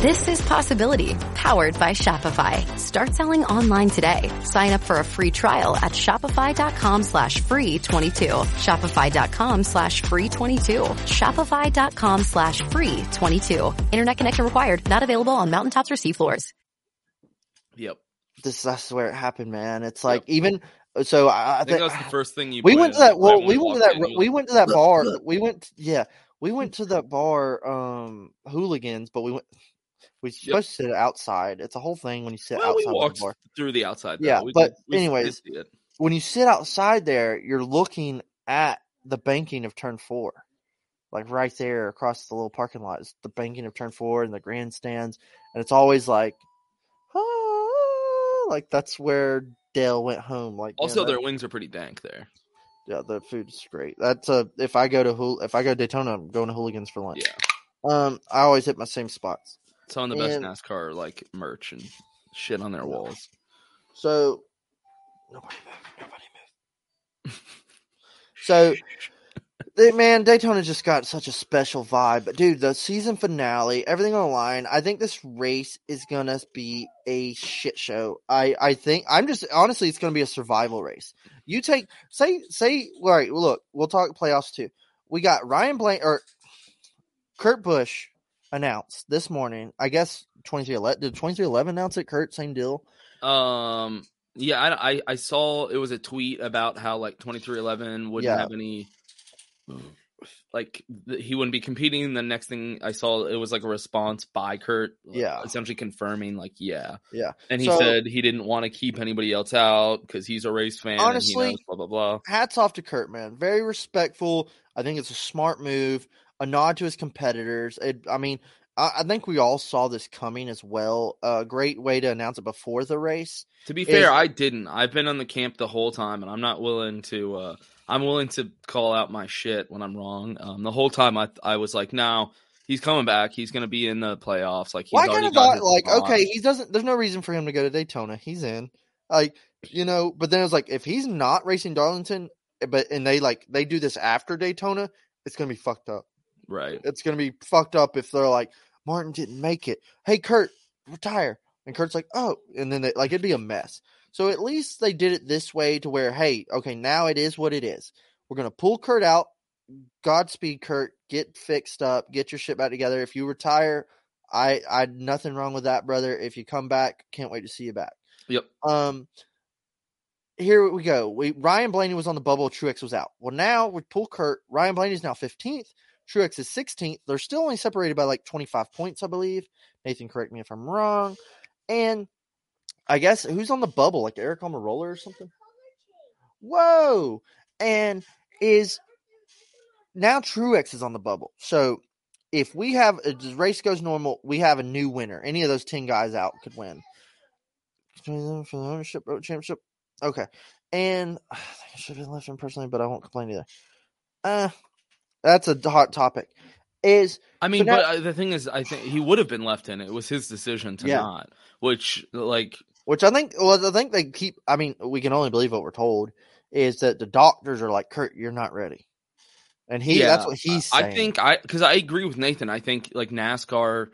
[SPEAKER 3] This is Possibility, powered by Shopify. Start selling online today. Sign up for a free trial at shopify.com slash free 22. Shopify.com slash free 22. Shopify.com slash free 22. Internet connection required. Not available on mountaintops or seafloors.
[SPEAKER 2] Yep.
[SPEAKER 1] this that's where it happened, man. It's like even so. I,
[SPEAKER 2] I think
[SPEAKER 1] thi-
[SPEAKER 2] that was the first thing you.
[SPEAKER 1] we went to that. Well, we went to that.
[SPEAKER 2] in,
[SPEAKER 1] We
[SPEAKER 2] were
[SPEAKER 1] went to that bar. We went. Yeah, we went to that bar. Um, hooligans, but we went. We're supposed to sit outside. It's a whole thing when you sit
[SPEAKER 2] Well, we
[SPEAKER 1] outside the
[SPEAKER 2] walked
[SPEAKER 1] bar.
[SPEAKER 2] through the outside. Though.
[SPEAKER 1] Yeah,
[SPEAKER 2] We
[SPEAKER 1] but
[SPEAKER 2] did- we
[SPEAKER 1] anyways, when you sit outside there, you're looking at the banking of turn four. Like right there across the little parking lot is the banking of turn four and the grandstands. And it's always like "Ah," like that's where Dale went home. Like you know,
[SPEAKER 2] Also,
[SPEAKER 1] that-
[SPEAKER 2] their wings are pretty dank there.
[SPEAKER 1] yeah, the food's great. That's a if I go to if I go to Daytona, I'm going to Hooligans for lunch.
[SPEAKER 2] Yeah.
[SPEAKER 1] Um, I always hit my same spots.
[SPEAKER 2] Some of the best
[SPEAKER 1] And-
[SPEAKER 2] NASCAR like merch and shit on their walls.
[SPEAKER 1] So nobody move, nobody move. <laughs> so they- man, Daytona just got such a special vibe. But dude, the season finale, everything on the line. I think this race is gonna be a shit show. I I think I'm just honestly, it's gonna be a survival race. You take say say all right. Look, we'll talk playoffs too. We got Ryan Blaney or Kurt Busch announced this morning. I guess twenty three eleven. Did twenty three eleven announce it? Kurt, same deal.
[SPEAKER 2] Um, yeah, I, I I saw it was a tweet about how like twenty three eleven wouldn't
[SPEAKER 1] Yeah.
[SPEAKER 2] have any like he wouldn't be competing. The next thing I saw it was like a response by Kurt,
[SPEAKER 1] Yeah.
[SPEAKER 2] essentially confirming like yeah,
[SPEAKER 1] Yeah.
[SPEAKER 2] and he
[SPEAKER 1] So-
[SPEAKER 2] said he didn't want to keep anybody else out because he's a race fan.
[SPEAKER 1] Honestly,
[SPEAKER 2] knows blah blah blah.
[SPEAKER 1] hats off to Kurt, man. Very respectful. I think it's a smart move, a nod to his competitors. It, I mean, I, I think we all saw this coming as well. A great way to announce it before the race.
[SPEAKER 2] To be
[SPEAKER 1] is-
[SPEAKER 2] fair, I didn't. I've been on the camp the whole time, and I'm not willing to. uh I'm willing to call out my shit when I'm wrong. Um, the whole time I I was like, no, he's coming back. He's going to be in the playoffs. Like he's
[SPEAKER 1] Well, I kind of thought like, okay, he doesn't. There's no reason for him to go to Daytona. He's in. Like, you know. But then it was like, if he's not racing Darlington, but and they like they do this after Daytona, it's gonna be fucked up.
[SPEAKER 2] Right.
[SPEAKER 1] It's gonna be fucked up if they're like, Martin didn't make it. Hey, Kurt, retire. And Kurt's like, oh, and then they, like it'd be a mess. So at least they did it this way to where, hey, okay, now it is what it is. We're gonna pull Kurt out. Godspeed, Kurt. Get fixed up. Get your shit back together. If you retire, I I nothing wrong with that, brother. If you come back, can't wait to see you back.
[SPEAKER 2] Yep.
[SPEAKER 1] Um, here we go. We Ryan Blaney was on the bubble. Truex was out. Well, now we pull Kurt. Ryan Blaney is now fifteenth. Truex is sixteenth. They're still only separated by like twenty five points, I believe. Nathan, correct me if I'm wrong. And I guess who's on the bubble? Like Aric Almirola or something. Whoa! And is now Truex is on the bubble. So if we have the race goes normal, we have a new winner. Any of those ten guys out could win for the ownership championship. Okay, and <sighs> I should have been left him personally, but I won't complain either. Uh that's a hot topic. Is
[SPEAKER 2] I mean,
[SPEAKER 1] now-
[SPEAKER 2] but uh, the thing is, I think he would have been left in. It was his decision to
[SPEAKER 1] Yeah.
[SPEAKER 2] not. Which, like,
[SPEAKER 1] which I think well, I think they keep. I mean, we can only believe what we're told. Is that the doctors are like Kurt, you're not ready, and he that's what he's saying.
[SPEAKER 2] I think I because I agree with Nathan. I think like NASCAR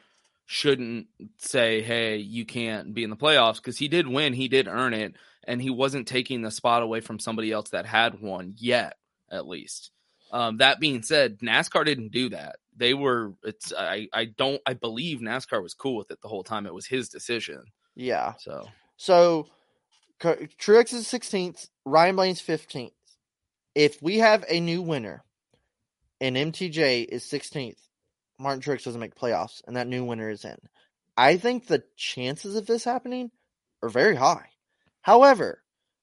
[SPEAKER 2] shouldn't say, "Hey, you can't be in the playoffs" because he did win, he did earn it, and he wasn't taking the spot away from somebody else that had one yet, at least. Um, that being said, NASCAR didn't do that. They were. It's. I. I don't. I believe NASCAR was cool with it the whole time. It was his decision.
[SPEAKER 1] yeah.
[SPEAKER 2] So
[SPEAKER 1] So Truex is 16th, Ryan Blaney's 15th. If we have a new winner and MTJ is 16th, Martin Truex doesn't make playoffs and that new winner is in. I think the chances of this happening are very high. However,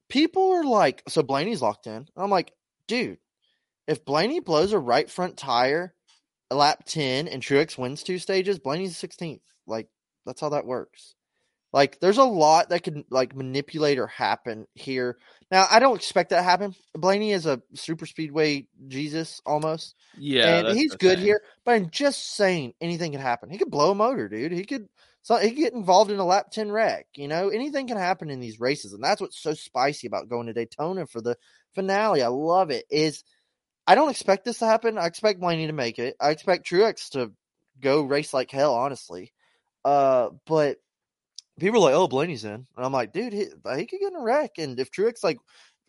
[SPEAKER 1] people are like, so Blaney's locked in. I'm like, dude, if Blaney blows a right front tire lap 10 and Truex wins two stages, Blaney's 16th. Like, that's how that works. Like, there's a lot that could like manipulate or happen here. Now, I don't expect that to happen. Blaney is a super speedway Jesus almost.
[SPEAKER 2] yeah,
[SPEAKER 1] and he's good
[SPEAKER 2] thing.
[SPEAKER 1] here. But I'm just saying, anything could happen. He could blow a motor, dude. He could. So he could get involved in a lap ten wreck. You know, anything can happen in these races, and that's what's so spicy about going to Daytona for the finale. I love it. Is I don't expect this to happen. I expect Blaney to make it. I expect Truex to go race like hell, honestly. Uh, but people are like, "Oh, Blaney's in," and I'm like, "Dude, he, he could get in a wreck." And if Truex like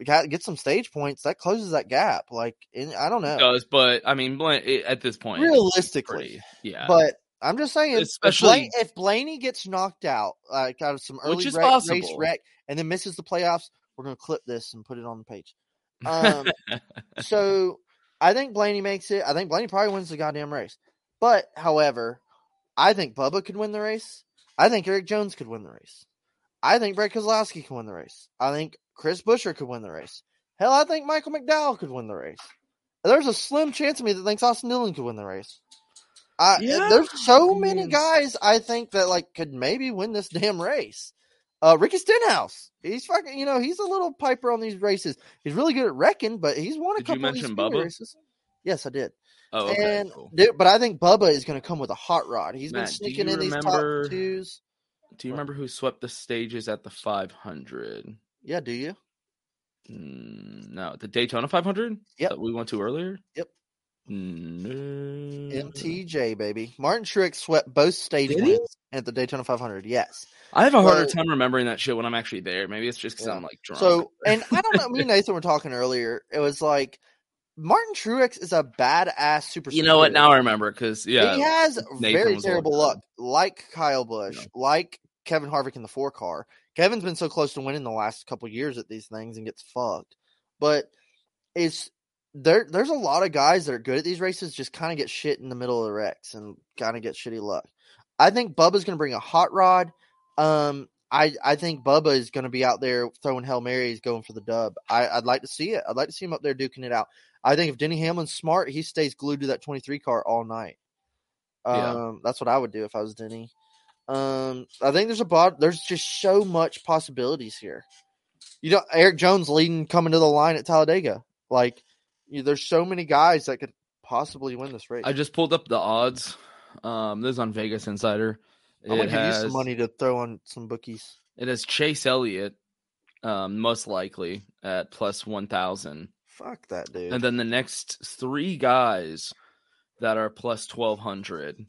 [SPEAKER 1] got get some stage points, that closes that gap. Like, in, I don't know.
[SPEAKER 2] It does, but I mean, at this point,
[SPEAKER 1] Realistically,
[SPEAKER 2] pretty- yeah,
[SPEAKER 1] But I'm just saying,
[SPEAKER 2] Especially-
[SPEAKER 1] if, if Blaney gets knocked out, like out of some early wreck, race wreck, and then misses the playoffs, we're gonna clip this and put it on the page. <laughs> Um, so I think Blaney makes it. I think Blaney probably wins the goddamn race. But however, I think Bubba could win the race. I think Erik Jones could win the race. I think Brad Keselowski can win the race. I think Chris Buescher could win the race. Hell, I think Michael McDowell could win the race. There's a slim chance of me that thinks Austin Dillon could win the race. I,
[SPEAKER 2] Yeah.
[SPEAKER 1] There's so many guys I think that like could maybe win this damn race. Uh, Ricky Stenhouse, he's fucking, you know, he's a little piper on these races. He's really good at wrecking, but he's won a
[SPEAKER 2] Did you
[SPEAKER 1] couple of these
[SPEAKER 2] mention Bubba?
[SPEAKER 1] races. Yes, I did.
[SPEAKER 2] Oh, okay,
[SPEAKER 1] and
[SPEAKER 2] cool.
[SPEAKER 1] dude, but I think Bubba is going to come with a hot rod. He's been sneaking in these top twos.
[SPEAKER 2] Do you remember who swept the stages at the 500?
[SPEAKER 1] Yeah, do you?
[SPEAKER 2] Mm, no, the Daytona 500
[SPEAKER 1] Yep.
[SPEAKER 2] that we went to earlier.
[SPEAKER 1] Yep. Mm-hmm.
[SPEAKER 2] No.
[SPEAKER 1] MTJ baby. Martin Truex swept both stage
[SPEAKER 2] Did he?
[SPEAKER 1] wins at the Daytona 500. Yes.
[SPEAKER 2] I have a harder
[SPEAKER 1] So-
[SPEAKER 2] time remembering that shit when I'm actually there. Maybe it's just because
[SPEAKER 1] Yeah.
[SPEAKER 2] I'm like drunk.
[SPEAKER 1] So, and I don't know. Me and <laughs> Nathan were talking earlier. It was like Martin Truex is a badass super.
[SPEAKER 2] you know what? Now I remember because yeah,
[SPEAKER 1] he has
[SPEAKER 2] Nathan
[SPEAKER 1] very terrible luck, like Kyle Busch, like Kevin Harvick in the four car. Kevin's been so close to winning the last couple years at these things and gets fucked. But it's there. There's a lot of guys that are good at these races, just kind of get shit in the middle of the wrecks and kind of get shitty luck. I think Bubba's going to bring a hot rod. Um, I I think Bubba is going to be out there throwing hail marys, going for the dub. I, I'd like to see it. I'd like to see him up there duking it out. I think if Denny Hamlin's smart, he stays glued to that 23 car all night. Um,
[SPEAKER 2] Yeah.
[SPEAKER 1] that's what I would do if I was Denny. Um, I think there's a bod. There's just so much possibilities here. You know, Erik Jones leading coming to the line at Talladega. Like, there's so many guys that could possibly win this race.
[SPEAKER 2] I just pulled up the odds. Um, this is on Vegas Insider.
[SPEAKER 1] I'm gonna
[SPEAKER 2] It
[SPEAKER 1] give you some money to throw on some bookies.
[SPEAKER 2] it has Chase Elliott, um, most likely at plus one thousand,
[SPEAKER 1] Fuck that dude.
[SPEAKER 2] and then the next three guys that are plus twelve hundred: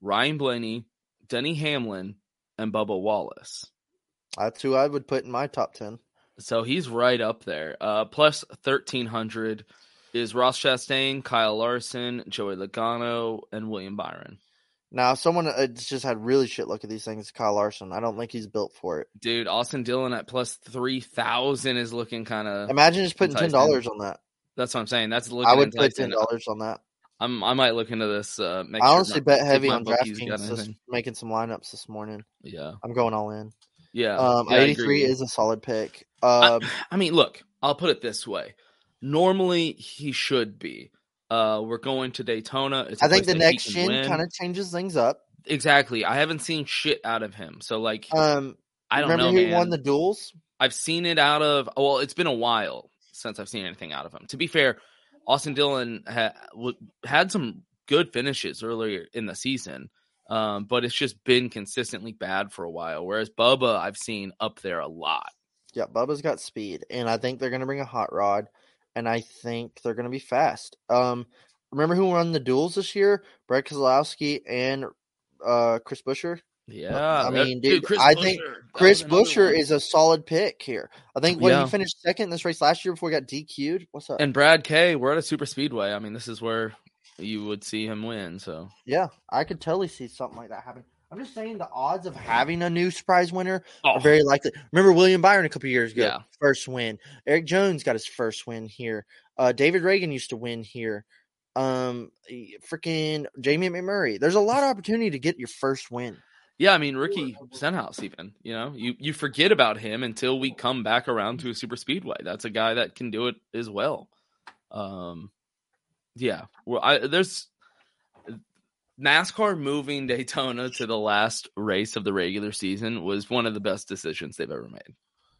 [SPEAKER 2] Ryan Blaney, Denny Hamlin, and Bubba Wallace.
[SPEAKER 1] That's who I would put in my top ten.
[SPEAKER 2] So he's right up there. Uh, plus thirteen hundred is Ross Chastain, Kyle Larson, Joey Logano, and William Byron.
[SPEAKER 1] Now, someone that's just had really shit luck at these things, Kyle Larson. I don't think he's built for it.
[SPEAKER 2] Dude, Austin Dillon at plus three thousand is looking kind of.
[SPEAKER 1] Imagine just putting ten dollars on that.
[SPEAKER 2] That's what I'm saying. That's looking.
[SPEAKER 1] I would put ten dollars on that.
[SPEAKER 2] I'm. I might look into this. Uh,
[SPEAKER 1] I
[SPEAKER 2] sure
[SPEAKER 1] honestly
[SPEAKER 2] my-
[SPEAKER 1] bet heavy on DraftKings, making some lineups this morning.
[SPEAKER 2] Yeah,
[SPEAKER 1] I'm going all in.
[SPEAKER 2] yeah.
[SPEAKER 1] Um,
[SPEAKER 2] yeah,
[SPEAKER 1] 83 is a solid pick.
[SPEAKER 2] I,
[SPEAKER 1] Um,
[SPEAKER 2] I mean, look. I'll put it this way. Normally, he should be. Uh, we're going to Daytona. It's
[SPEAKER 1] I think the next gen kind of changes things up.
[SPEAKER 2] exactly. I haven't seen shit out of him. So, like,
[SPEAKER 1] Um,
[SPEAKER 2] I don't
[SPEAKER 1] remember
[SPEAKER 2] know,
[SPEAKER 1] who
[SPEAKER 2] man.
[SPEAKER 1] won the duels?
[SPEAKER 2] I've seen it out of. Well, it's been a while since I've seen anything out of him. To be fair, Austin Dillon ha, w- had some good finishes earlier in the season, um, but it's just been consistently bad for a while. Whereas Bubba, I've seen up there a lot.
[SPEAKER 1] Yeah, Bubba's got speed, and I think they're going to bring a hot rod, and I think they're going to be fast. Um, remember who won the duels this year? Brad Keselowski and uh, Chris Buescher.
[SPEAKER 2] Yeah,
[SPEAKER 1] I mean, dude,
[SPEAKER 2] Chris
[SPEAKER 1] I think Chris Buescher
[SPEAKER 2] one.
[SPEAKER 1] is a solid pick here. I think when
[SPEAKER 2] Yeah.
[SPEAKER 1] he finished second in this race last year before he got DQ'd. What's up?
[SPEAKER 2] And Brad K, we're at a super speedway. I mean, this is where you would see him win. So
[SPEAKER 1] Yeah, I could totally see something like that happen. I'm just saying the odds of having a new surprise winner
[SPEAKER 2] Oh.
[SPEAKER 1] are very likely. Remember William Byron a couple years ago,
[SPEAKER 2] Yeah.
[SPEAKER 1] first win. Erik Jones got his first win here. Uh, David Ragan used to win here. Um, freaking Jamie McMurray. There's a lot of opportunity to get your first win.
[SPEAKER 2] Yeah, I mean Ricky Stenhouse. Even you know, you you forget about him until we come back around to a super speedway. That's a guy that can do it as well. Um, yeah, well, I, there's NASCAR moving Daytona to the last race of the regular season was one of the best decisions they've ever made.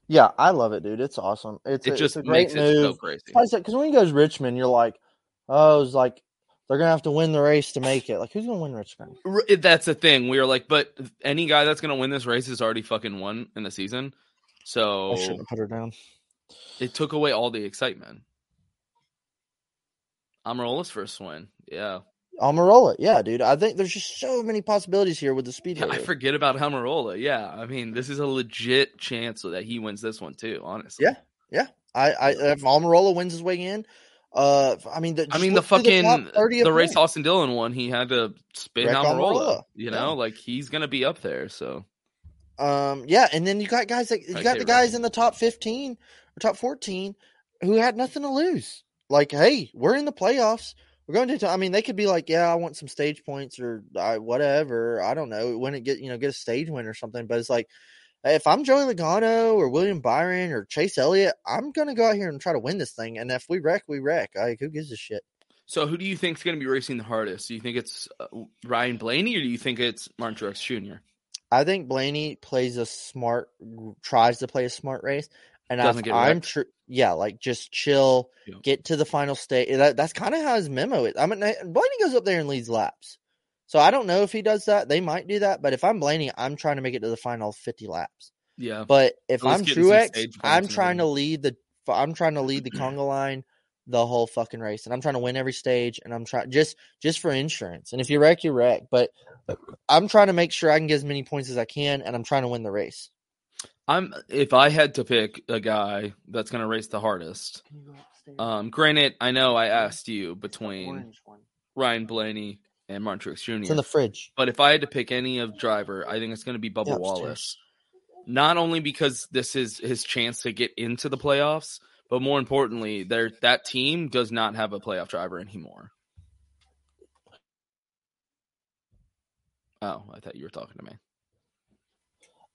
[SPEAKER 1] Yeah, I love it, dude. It's awesome. It's
[SPEAKER 2] It
[SPEAKER 1] a,
[SPEAKER 2] just
[SPEAKER 1] it's a great
[SPEAKER 2] makes it so
[SPEAKER 1] move.
[SPEAKER 2] crazy.
[SPEAKER 1] Because when he goes Richmond, you're like, oh, it's like they're gonna have to win the race to make it. Like, who's gonna win Richmond?
[SPEAKER 2] That's the thing. We were like, but any guy that's going to win this race has already fucking won in the season. So
[SPEAKER 1] I shouldn't have put her down.
[SPEAKER 2] it took away all the excitement. Almirola's first win. Yeah.
[SPEAKER 1] Almirola, yeah, dude. I think there's just so many possibilities here with the speedway.
[SPEAKER 2] I forget about Almirola. Yeah. I mean, this is a legit chance that he wins this one too, honestly.
[SPEAKER 1] Yeah, yeah. I, I if Almirola wins his way in, uh, I mean, the,
[SPEAKER 2] I mean, the fucking
[SPEAKER 1] 30
[SPEAKER 2] the, race. Austin Dillon won, he had to spin
[SPEAKER 1] Wreck
[SPEAKER 2] Almirola.
[SPEAKER 1] Almirola.
[SPEAKER 2] You
[SPEAKER 1] Yeah.
[SPEAKER 2] know, like he's gonna be up there. So
[SPEAKER 1] Um, yeah, and then you got guys like you
[SPEAKER 2] Okay,
[SPEAKER 1] got the guys in the top fifteen or top fourteen who had nothing to lose. Like, hey, we're in the playoffs. We're going to. I mean, they could be like, yeah, I want some stage points or uh, whatever. I don't know. When it get you know get a stage win or something. But it's like, if I'm Joey Logano or William Byron or Chase Elliott, I'm gonna go out here and try to win this thing. And if we wreck, we wreck. Like, who gives a shit?
[SPEAKER 2] So who do you think is going to be racing the hardest? Do you think it's uh, Ryan Blaney or do you think it's Martin Truex Jr.?
[SPEAKER 1] I think Blaney plays a smart, tries to play a smart race, and
[SPEAKER 2] Doesn't
[SPEAKER 1] I'm true, yeah, like just chill,
[SPEAKER 2] Yeah.
[SPEAKER 1] get to the final stage. Eh, that, that's kind of how his memo is. I mean, Blaney goes up there and leads laps, so I don't know if he does that. They might do that, but if I'm Blaney, I'm trying to make it to the final 50 laps.
[SPEAKER 2] Yeah.
[SPEAKER 1] But if I'm Truex, I'm trying to lead the. I'm trying to lead the <clears throat> conga line the whole fucking race, and I'm trying to win every stage, and I'm trying just just for insurance. And if you wreck, you wreck. But I'm trying to make sure I can get as many points as I can, and I'm trying to win the race.
[SPEAKER 2] I'm if I had to pick a guy that's going to race the hardest. Um, granted, I know I asked you between Ryan Blaney and Martin Truex Jr.
[SPEAKER 1] It's in the fridge.
[SPEAKER 2] But if I had to pick any of driver, I think it's going to be Bubba
[SPEAKER 1] Yeah.
[SPEAKER 2] Wallace. Not only because this is his chance to get into the playoffs, but more importantly, there that team does not have a playoff driver anymore. Oh, I thought you were talking to me.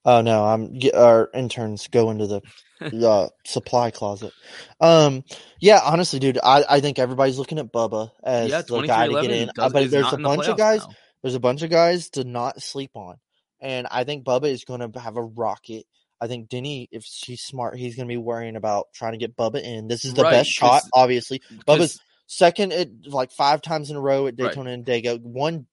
[SPEAKER 1] Oh no, I'm our interns go into the <laughs> uh, supply closet. Um, yeah, honestly, dude, I, I think everybody's looking at Bubba as
[SPEAKER 2] Yeah,
[SPEAKER 1] the guy to get in. Uh,
[SPEAKER 2] does-
[SPEAKER 1] but there's a
[SPEAKER 2] in the
[SPEAKER 1] bunch of guys.
[SPEAKER 2] now.
[SPEAKER 1] There's a bunch of guys to not sleep on, and I think Bubba is going to have a rocket. I think Denny, if she's smart, he's going to be worrying about trying to get Bubba in. This is the
[SPEAKER 2] Right,
[SPEAKER 1] best shot, obviously. Bubba's second at like five times in a row at
[SPEAKER 2] Right.
[SPEAKER 1] Daytona and Dega. One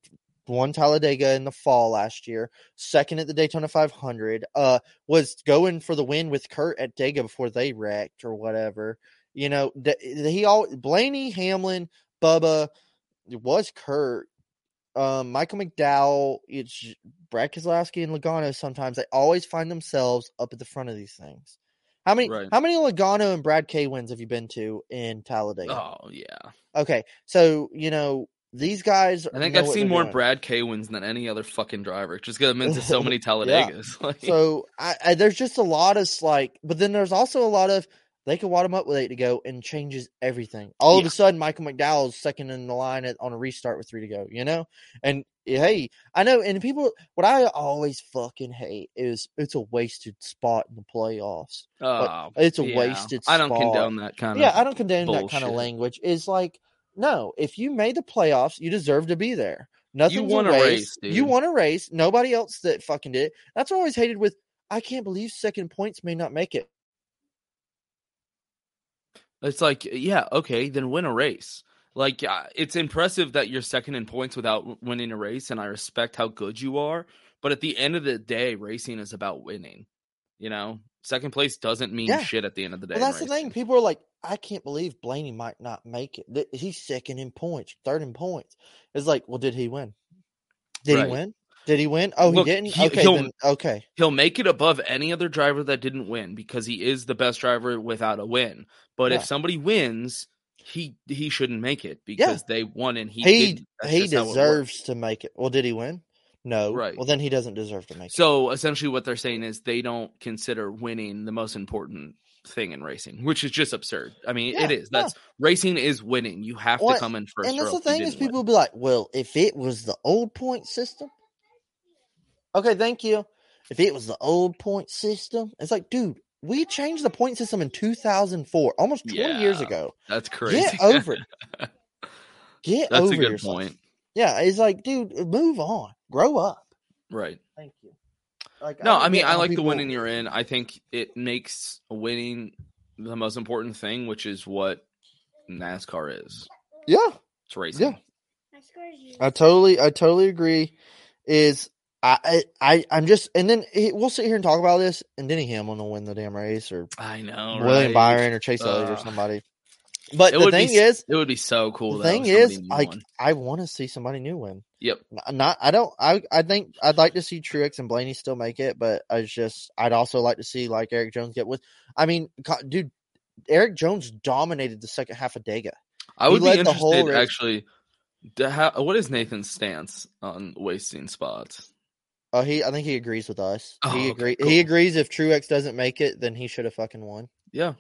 [SPEAKER 1] one Talladega in the fall last year, second at the Daytona 500. Uh, was going for the win with Kurt at Dega before they wrecked or whatever. You know, th- he all Blaney, Hamlin, Bubba, it was Kurt, um, Michael McDowell, it's Brad Keselowski and Logano. Sometimes they always find themselves up at the front of these things. How many?
[SPEAKER 2] Right.
[SPEAKER 1] How many Logano and Brad K wins have you been to in Talladega?
[SPEAKER 2] Oh yeah,
[SPEAKER 1] Okay, so you know these guys.
[SPEAKER 2] I think I've seen more
[SPEAKER 1] doing.
[SPEAKER 2] Brad K wins than any other fucking driver. Just because I've been so many <laughs>
[SPEAKER 1] Yeah.
[SPEAKER 2] Talladegas. <laughs> Like,
[SPEAKER 1] So I, I there's just a lot of like, but then there's also a lot of they could wad him up with eight to go and changes everything. All of a sudden, Michael McDowell's second in the line at, on a restart with three to go. You know, and hey, I know, and people, what I always fucking hate is it's a wasted spot in the playoffs. Like,
[SPEAKER 2] Oh,
[SPEAKER 1] it's a
[SPEAKER 2] yeah.
[SPEAKER 1] wasted.
[SPEAKER 2] I don't
[SPEAKER 1] spot.
[SPEAKER 2] condone that kind
[SPEAKER 1] Yeah,
[SPEAKER 2] of
[SPEAKER 1] I don't condone that kind of language. Is like, no, if you made the playoffs, you deserve to be there. Nothing's
[SPEAKER 2] won a race,
[SPEAKER 1] You
[SPEAKER 2] dude.
[SPEAKER 1] won a race. Nobody else that fucking did. it. That's what I always hated with. I can't believe second points may not make it.
[SPEAKER 2] It's like, yeah, okay, then win a race. Like, uh, it's impressive that you're second in points without winning a race, and I respect how good you are. But at the end of the day, racing is about winning. You know, second place doesn't mean
[SPEAKER 1] Yeah.
[SPEAKER 2] shit at the end of the day.
[SPEAKER 1] Well, that's the thing. People are like, I can't believe Blaney might not make it. He's second in points, third in points. It's like, well, did he win? Did
[SPEAKER 2] Right.
[SPEAKER 1] he win? Did he win? Oh,
[SPEAKER 2] Look,
[SPEAKER 1] he didn't.
[SPEAKER 2] he-
[SPEAKER 1] okay,
[SPEAKER 2] he'll-
[SPEAKER 1] then okay.
[SPEAKER 2] He'll make it above any other driver that didn't win because he is the best driver without a win. But
[SPEAKER 1] Yeah.
[SPEAKER 2] if somebody wins, he he shouldn't make it because they won and he
[SPEAKER 1] He
[SPEAKER 2] didn't.
[SPEAKER 1] He
[SPEAKER 2] just how it works.
[SPEAKER 1] deserves to make it. Well, did he win? No.
[SPEAKER 2] Right.
[SPEAKER 1] Well, then he doesn't deserve to make it.
[SPEAKER 2] So essentially, what they're saying is they don't consider winning the most important thing in racing, which is just absurd. I mean, it
[SPEAKER 1] Yeah,
[SPEAKER 2] is. That's racing is winning. You have
[SPEAKER 1] Well,
[SPEAKER 2] to come in first.
[SPEAKER 1] And that's the thing is,
[SPEAKER 2] win.
[SPEAKER 1] people will be like, "Well, if it was the old point system, okay, thank you. If it was the old point system, it's like, dude, we changed the point system in 2004, almost 20 years ago.
[SPEAKER 2] That's crazy.
[SPEAKER 1] Get over it. <laughs> Get
[SPEAKER 2] That's
[SPEAKER 1] over
[SPEAKER 2] a good
[SPEAKER 1] yourself.
[SPEAKER 2] point.
[SPEAKER 1] Yeah, it's like, dude, move on, grow up.
[SPEAKER 2] Right.
[SPEAKER 1] Thank you. Like,
[SPEAKER 2] No,
[SPEAKER 1] don't
[SPEAKER 2] I mean, I
[SPEAKER 1] how
[SPEAKER 2] like the winning you're in. I think it makes winning the most important thing, which is what NASCAR is.
[SPEAKER 1] Yeah,
[SPEAKER 2] It's racing.
[SPEAKER 1] yeah. I totally, I totally agree. Is I, I, I I'm just, and then he- we'll sit here and talk about this, and Denny Hamlin will win the damn race, or
[SPEAKER 2] I know.
[SPEAKER 1] William
[SPEAKER 2] right?
[SPEAKER 1] Byron or Chase Elliott or somebody. But
[SPEAKER 2] It
[SPEAKER 1] the
[SPEAKER 2] would be
[SPEAKER 1] thing
[SPEAKER 2] s-
[SPEAKER 1] is,
[SPEAKER 2] it would be so cool.
[SPEAKER 1] the thing is, like,
[SPEAKER 2] won.
[SPEAKER 1] I want to see somebody new win.
[SPEAKER 2] Yep.
[SPEAKER 1] Not, I don't, I, I think I'd like to see Truex and Blaney still make it, but I just, I'd also like to see like Erik Jones get with. I mean, dude, Erik Jones dominated the second half of Dega.
[SPEAKER 2] I
[SPEAKER 1] He
[SPEAKER 2] would be
[SPEAKER 1] led the whole
[SPEAKER 2] interested actually. What is Nathan's stance on wasting spots?
[SPEAKER 1] Oh, he, I think he agrees with us.
[SPEAKER 2] Oh,
[SPEAKER 1] he
[SPEAKER 2] okay,
[SPEAKER 1] agree.
[SPEAKER 2] cool.
[SPEAKER 1] He agrees if Truex doesn't make it, then he should have fucking won.
[SPEAKER 2] Yeah.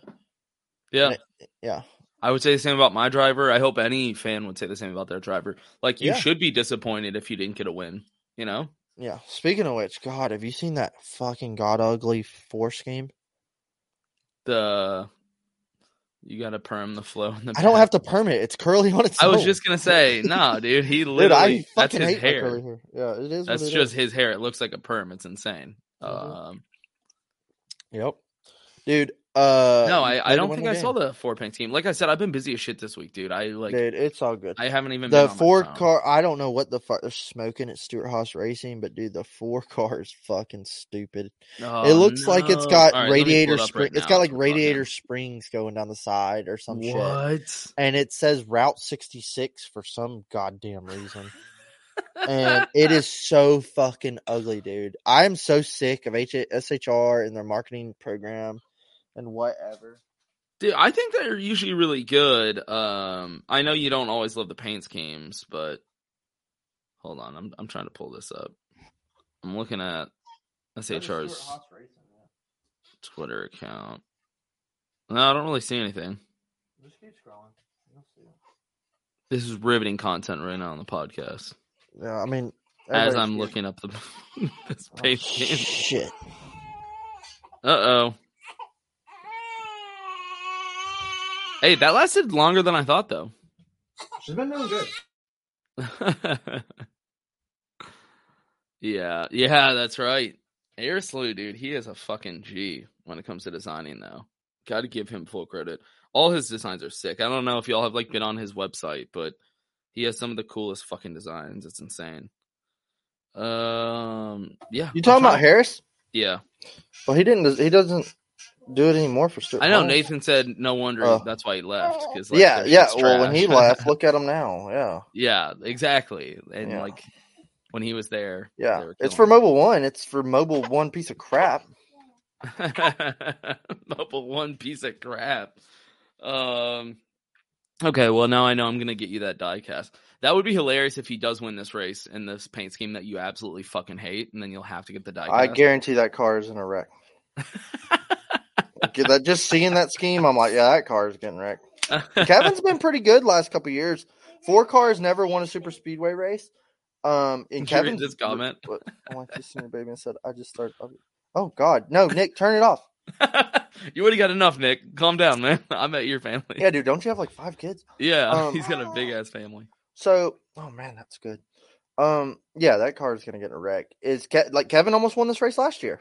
[SPEAKER 2] Yeah.
[SPEAKER 1] Yeah.
[SPEAKER 2] I would say the same about my driver. I hope any fan would say the same about their driver. Like you
[SPEAKER 1] Yeah.
[SPEAKER 2] should be disappointed if you didn't get a win. You know,
[SPEAKER 1] Yeah. Speaking of which, God, have you seen that fucking god ugly force game?
[SPEAKER 2] the you got to perm the flow. In the
[SPEAKER 1] I don't have to perm it. It's curly on its
[SPEAKER 2] I was just gonna say, <laughs> no, dude. He
[SPEAKER 1] Dude,
[SPEAKER 2] literally
[SPEAKER 1] I
[SPEAKER 2] that's his hair.
[SPEAKER 1] hair. Yeah, it is.
[SPEAKER 2] That's
[SPEAKER 1] it
[SPEAKER 2] just
[SPEAKER 1] is.
[SPEAKER 2] his hair. It looks like a perm. It's insane.
[SPEAKER 1] Mhm.
[SPEAKER 2] Um,
[SPEAKER 1] Yep. Dude, uh
[SPEAKER 2] no, I, I don't think I saw the four paint team. Like I said, I've been busy as shit this week, dude. I like
[SPEAKER 1] Dude, it's all good.
[SPEAKER 2] I haven't even
[SPEAKER 1] the
[SPEAKER 2] been on my
[SPEAKER 1] four car I don't know what the fuck they're smoking at Stewart Haas Racing, but dude, the four <laughs> car is fucking stupid.
[SPEAKER 2] Oh,
[SPEAKER 1] it looks like it's got
[SPEAKER 2] right,
[SPEAKER 1] radiator
[SPEAKER 2] it
[SPEAKER 1] spring
[SPEAKER 2] right
[SPEAKER 1] it's got like radiator springs going down the side or some shit.
[SPEAKER 2] What?
[SPEAKER 1] And it says Route 66 for some goddamn reason. and it is <laughs> so fucking ugly, dude. I'm so sick of H- SHR and their marketing program and whatever.
[SPEAKER 2] Dude, I think they're usually really good. Um, I know you don't always love the paint schemes, but hold on, I'm I'm trying to pull this up. I'm looking at SHR's Twitter account. No, I don't really see anything.
[SPEAKER 1] Just keep scrolling. You'll see it.
[SPEAKER 2] This is riveting content right now on the podcast.
[SPEAKER 1] Yeah, I mean,
[SPEAKER 2] As I'm looking up the <laughs> this
[SPEAKER 1] Oh,
[SPEAKER 2] paint game.
[SPEAKER 1] shit.
[SPEAKER 2] Uh oh. Hey, that lasted longer than I thought, though.
[SPEAKER 1] She's been doing good. <laughs>
[SPEAKER 2] yeah, yeah, that's right. Air Slew, dude, he is a fucking G when it comes to designing, though. Got to give him full credit. All his designs are sick. I don't know if y'all have like been on his website, but he has some of the coolest fucking designs. It's insane. Um, yeah.
[SPEAKER 1] You talking about Harris?
[SPEAKER 2] Yeah,
[SPEAKER 1] Well, he didn't. He doesn't do it anymore for Stewart.
[SPEAKER 2] I know.
[SPEAKER 1] Haas.
[SPEAKER 2] Nathan said no wonder
[SPEAKER 1] Oh.
[SPEAKER 2] that's why he left. Cause,
[SPEAKER 1] yeah, yeah.
[SPEAKER 2] shit's
[SPEAKER 1] Well, when he left, <laughs> look at him now. Yeah,
[SPEAKER 2] yeah, exactly. And
[SPEAKER 1] Yeah.
[SPEAKER 2] like when he was there,
[SPEAKER 1] yeah. It's for Mobil One. It's for Mobil One piece of crap. <laughs>
[SPEAKER 2] Mobil one piece of crap. Um. Okay, well now I know I'm gonna get you that diecast. That would be hilarious if he does win this race in this paint scheme that you absolutely fucking hate, and then you'll have to get the diecast.
[SPEAKER 1] I guarantee that car is in a wreck. <laughs> That just seeing that scheme, I'm like, yeah, that car is getting wrecked. Kevin's been pretty good last couple years. Four cars never won a super speedway race. Um, in Kevin's
[SPEAKER 2] this comment? <laughs>
[SPEAKER 1] I want to see baby and said, I just started. Oh God, no, Nick, turn it off. <laughs>
[SPEAKER 2] you already got enough, Nick. Calm down, man. <laughs> I'm at your family.
[SPEAKER 1] Yeah, dude, don't you have like five kids?
[SPEAKER 2] Yeah,
[SPEAKER 1] Um,
[SPEAKER 2] he's got a big ass family.
[SPEAKER 1] So, oh man, that's good. Um, yeah, that car is gonna get in a wreck. Is Ke- like Kevin almost won this race last year?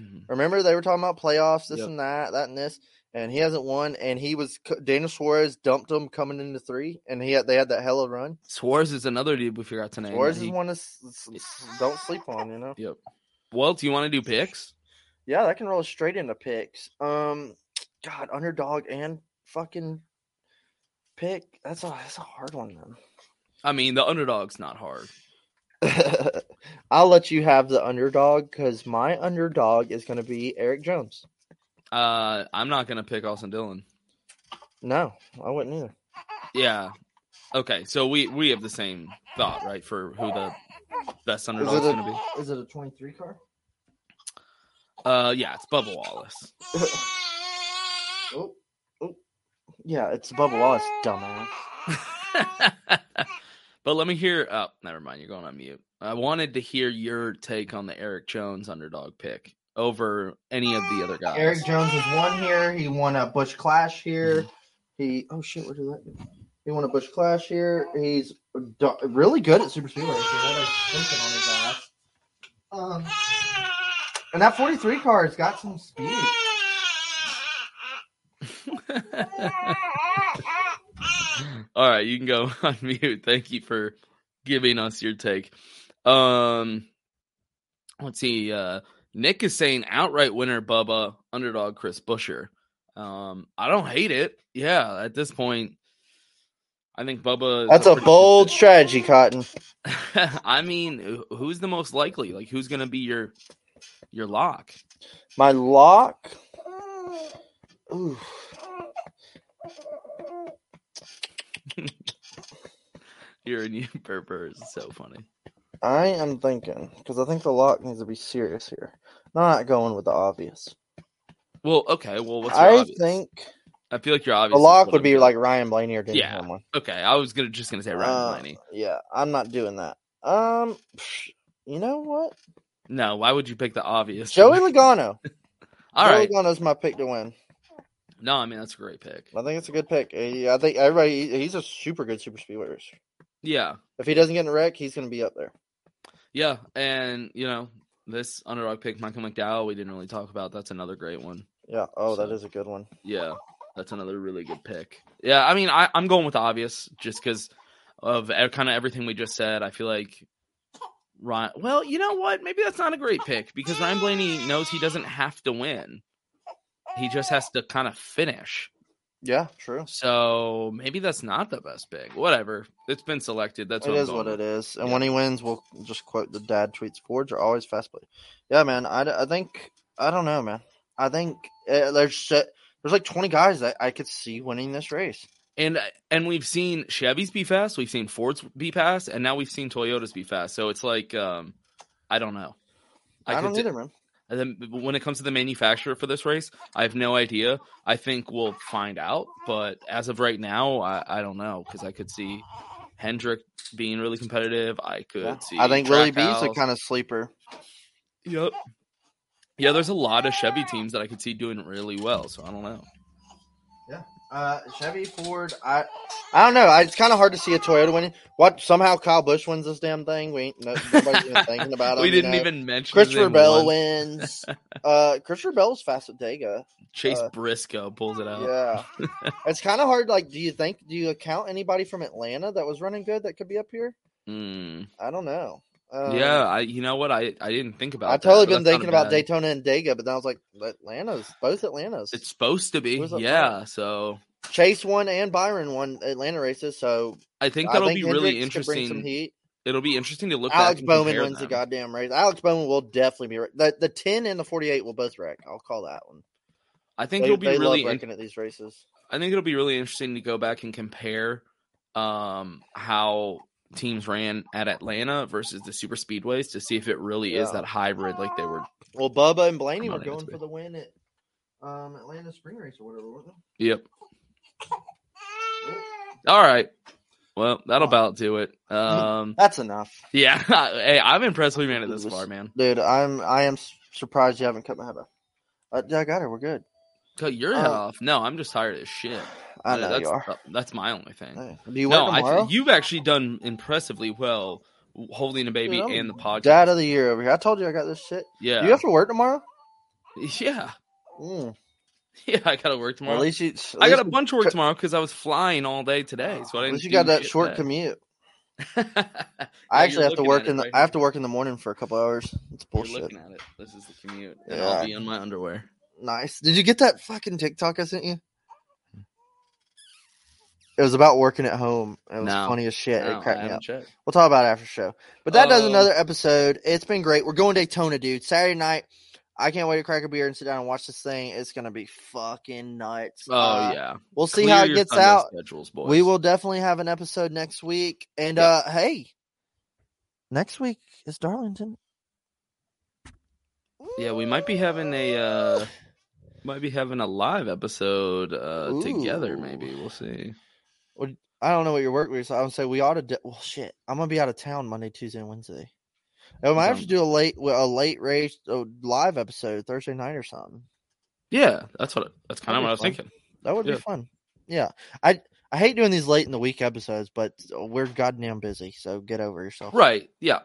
[SPEAKER 2] Mhm.
[SPEAKER 1] Remember they were talking about playoffs, this
[SPEAKER 2] Yep.
[SPEAKER 1] and that, that and this, and he hasn't won. And he was Daniel Suarez dumped him coming into three, and he had they had that hella run.
[SPEAKER 2] Suarez is another dude we forgot to name.
[SPEAKER 1] Suarez
[SPEAKER 2] that
[SPEAKER 1] is
[SPEAKER 2] he-
[SPEAKER 1] one to don't sleep on, you know.
[SPEAKER 2] Yep. Well, do you want to do picks?
[SPEAKER 1] Yeah, that can roll straight into picks. Um, God, underdog and fucking pick. That's a that's a hard one then.
[SPEAKER 2] I mean, the underdog's not hard. <laughs>
[SPEAKER 1] I'll let you have the underdog because my underdog is going to be Erik Jones.
[SPEAKER 2] Uh, I'm not gonna pick Austin Dillon.
[SPEAKER 1] No, I wouldn't either.
[SPEAKER 2] Yeah. Okay, so we we have the same thought, right? For who the best underdog
[SPEAKER 1] Is
[SPEAKER 2] underdog's gonna be.
[SPEAKER 1] is it a 23 car?
[SPEAKER 2] Uh, yeah, it's Bubba Wallace. <laughs>
[SPEAKER 1] oh, oh. Yeah, it's Bubba Wallace, dumbass. <laughs>
[SPEAKER 2] but let me hear. Oh, never mind. You're going on mute. I wanted to hear your take on the Erik Jones underdog pick over any of the other guys.
[SPEAKER 1] Erik Jones has won here. He won a Busch Clash here. He oh shit, what did that do? He won a Busch Clash here. He's really good at Super Speedway. So what I thinking on his ass. Um, and that 43 car has got some speed. <laughs>
[SPEAKER 2] All right, you can go <laughs> on mute. Thank you for giving us your take. Um, let's see. Uh, Nick is saying outright winner Bubba, underdog Chris Buescher. Um, I don't hate it. Yeah, at this point, I think Bubba.
[SPEAKER 1] That's a bold strategy, Cotton. <laughs>
[SPEAKER 2] I mean, who's the most likely? Like, who's going to be your your lock?
[SPEAKER 1] My lock. Ooh. <laughs>
[SPEAKER 2] You're a new <laughs> purpur is so funny.
[SPEAKER 1] I am thinking because I think the lock needs to be serious here. Not going with the obvious.
[SPEAKER 2] Well, okay. Well, what's
[SPEAKER 1] I
[SPEAKER 2] obvious?
[SPEAKER 1] think
[SPEAKER 2] I feel like you're
[SPEAKER 1] obvious.
[SPEAKER 2] The
[SPEAKER 1] lock would be like Ryan Blaney or Denny
[SPEAKER 2] Yeah.
[SPEAKER 1] Hamlin.
[SPEAKER 2] Okay, I was gonna just gonna say Ryan
[SPEAKER 1] Uh,
[SPEAKER 2] Blaney.
[SPEAKER 1] Yeah, I'm not doing that. Um, you know what?
[SPEAKER 2] No, why would you pick the obvious? <laughs>
[SPEAKER 1] Joey Logano.
[SPEAKER 2] All
[SPEAKER 1] Joey
[SPEAKER 2] right.
[SPEAKER 1] Logano's my pick to win.
[SPEAKER 2] No, I mean that's a great pick.
[SPEAKER 1] I think it's a good pick. I think everybody. He's a super good super speedway racer.
[SPEAKER 2] Yeah,
[SPEAKER 1] If he doesn't get in a wreck, he's going to be up there.
[SPEAKER 2] Yeah, and you know this underdog pick, Michael McDowell, we didn't really talk about. That's another great one.
[SPEAKER 1] Yeah. Oh, that
[SPEAKER 2] So-
[SPEAKER 1] is a good one.
[SPEAKER 2] Yeah, that's another really good pick. Yeah, I mean, I, I'm going with the obvious just because of kind of everything we just said. I feel like Ryan. Well, you know what? Maybe that's not a great pick because Ryan Blaney knows he doesn't have to win. He just has to kind of finish.
[SPEAKER 1] Yeah, true.
[SPEAKER 2] So maybe that's not the best pick. Whatever. It's been selected. That's what I'm
[SPEAKER 1] is what
[SPEAKER 2] with.
[SPEAKER 1] it is. And
[SPEAKER 2] Yeah.
[SPEAKER 1] when he wins, we'll just quote the dad tweets. Fords are always fast play. Yeah, man. I, I think I don't know, man. I think uh, there's shit- there's like 20 guys that I could see winning this race.
[SPEAKER 2] And and we've seen Chevys be fast, we've seen Fords be fast, and now we've seen Toyotas be fast. So it's like um I don't know.
[SPEAKER 1] I,
[SPEAKER 2] could
[SPEAKER 1] don't either, man.
[SPEAKER 2] And then when it comes to the manufacturer for this race, I have no idea. I think we'll find out, but as of right now, I, I don't know because I could see Hendrick being really competitive. I could
[SPEAKER 1] Yeah.
[SPEAKER 2] see.
[SPEAKER 1] I think Willie B's a kind of sleeper.
[SPEAKER 2] Yep. Yeah, there's a lot of Chevy teams that I could see doing really well. So I don't know.
[SPEAKER 1] Uh, Chevy Ford. I I don't know. I, it's kind of hard to see a Toyota winning. What somehow Kyle Busch wins this damn thing? We ain't no, nobody's even thinking about <laughs> him.
[SPEAKER 2] we
[SPEAKER 1] you
[SPEAKER 2] didn't
[SPEAKER 1] know.
[SPEAKER 2] even mention <laughs>
[SPEAKER 1] Christopher Bell
[SPEAKER 2] once.
[SPEAKER 1] wins. uh, Christopher Bell's fast at Dega.
[SPEAKER 2] Chase
[SPEAKER 1] Uh,
[SPEAKER 2] Briscoe pulls it out.
[SPEAKER 1] Yeah, <laughs> it's kind of hard. Like, do you think? Do you account anybody from Atlanta that was running good that could be up here?
[SPEAKER 2] Mm.
[SPEAKER 1] I don't know. Um,
[SPEAKER 2] yeah, I you know what I I didn't think about.
[SPEAKER 1] I've totally been thinking about
[SPEAKER 2] bad-
[SPEAKER 1] Daytona and Dega, but then I was like, Atlanta's both Atlanta's.
[SPEAKER 2] It's supposed to be, yeah. So
[SPEAKER 1] Chase won and Byron won Atlanta races, so
[SPEAKER 2] I think that'll be really
[SPEAKER 1] Hendricks could bring
[SPEAKER 2] interesting.
[SPEAKER 1] Some heat.
[SPEAKER 2] It'll be interesting to look.
[SPEAKER 1] Alex Bowman wins the goddamn race. Alex Bowman will definitely be. The the ten and the forty eight will both wreck. I'll call that one.
[SPEAKER 2] I think
[SPEAKER 1] They-
[SPEAKER 2] it'll be really.
[SPEAKER 1] love
[SPEAKER 2] in-
[SPEAKER 1] wrecking at these races.
[SPEAKER 2] I think it'll be really interesting to go back and compare um, how teams ran at Atlanta versus the super speedways to see if it really is that hybrid like they were.
[SPEAKER 1] Well, Bubba and Blaney were going for the win at um, Atlanta Spring Race or whatever, weren't they?
[SPEAKER 2] Yep. All right. Well, that'll about do it. Um, <laughs>
[SPEAKER 1] That's enough,
[SPEAKER 2] yeah. <laughs> hey, I'm impressed we made it this far, man.
[SPEAKER 1] dude. I'm I am surprised you haven't cut my head off. Uh, yeah, I got her. We're good.
[SPEAKER 2] Cut your head
[SPEAKER 1] Uh,
[SPEAKER 2] off. No, I'm just tired as shit. <sighs>
[SPEAKER 1] I know
[SPEAKER 2] that's,
[SPEAKER 1] you are.
[SPEAKER 2] That's my only thing.
[SPEAKER 1] Do you
[SPEAKER 2] no,
[SPEAKER 1] work
[SPEAKER 2] I you've actually done impressively well holding a baby
[SPEAKER 1] Dude,
[SPEAKER 2] and the podcast.
[SPEAKER 1] Dad of the year over here. I told you I got this shit.
[SPEAKER 2] Yeah.
[SPEAKER 1] Do you have to work tomorrow? <laughs>
[SPEAKER 2] Yeah.
[SPEAKER 1] Mm. <laughs>
[SPEAKER 2] Yeah, I gotta work tomorrow.
[SPEAKER 1] at least you- at
[SPEAKER 2] I got a bunch of work tomorrow because I was flying all day today, so I
[SPEAKER 1] At
[SPEAKER 2] didn't.
[SPEAKER 1] least you got that short commute. <laughs> I actually have to work in the.
[SPEAKER 2] right
[SPEAKER 1] I have to work in the morning for a couple hours. It's bullshit.
[SPEAKER 2] looking at it. This is the commute, and
[SPEAKER 1] Yeah.
[SPEAKER 2] I'll be in my underwear.
[SPEAKER 1] Nice. Did you get that fucking TikTok I sent you? It was about working at home. It was
[SPEAKER 2] No.
[SPEAKER 1] funny as shit.
[SPEAKER 2] No,
[SPEAKER 1] it cracked me up.
[SPEAKER 2] checked.
[SPEAKER 1] We'll talk about it after show. But that does
[SPEAKER 2] Um,
[SPEAKER 1] another episode. It's been great. We're going Daytona, dude. Saturday night. I can't wait to crack a beer and sit down and watch this thing. It's gonna be fucking nuts.
[SPEAKER 2] Oh
[SPEAKER 1] Uh,
[SPEAKER 2] yeah,
[SPEAKER 1] We'll see
[SPEAKER 2] Clear
[SPEAKER 1] how it gets out.
[SPEAKER 2] Schedules, boys.
[SPEAKER 1] We will definitely have an episode next week. And
[SPEAKER 2] Yeah.
[SPEAKER 1] uh hey, next week is Darlington.
[SPEAKER 2] Yeah, we might be having a uh might be having a live episode uh together. Maybe we'll see.
[SPEAKER 1] Well, I don't know what your work week is. So I would say we ought to. Do, well, shit, I'm gonna be out of town Monday, Tuesday, and Wednesday. We might have to do a late, a late race, a live episode Thursday night or something.
[SPEAKER 2] Yeah, that's what that's kind of what I was
[SPEAKER 1] fun.
[SPEAKER 2] thinking.
[SPEAKER 1] That would
[SPEAKER 2] Yeah.
[SPEAKER 1] be fun. Yeah, I I hate doing these late in the week episodes, but we're goddamn busy. So get over yourself.
[SPEAKER 2] Right? Yeah.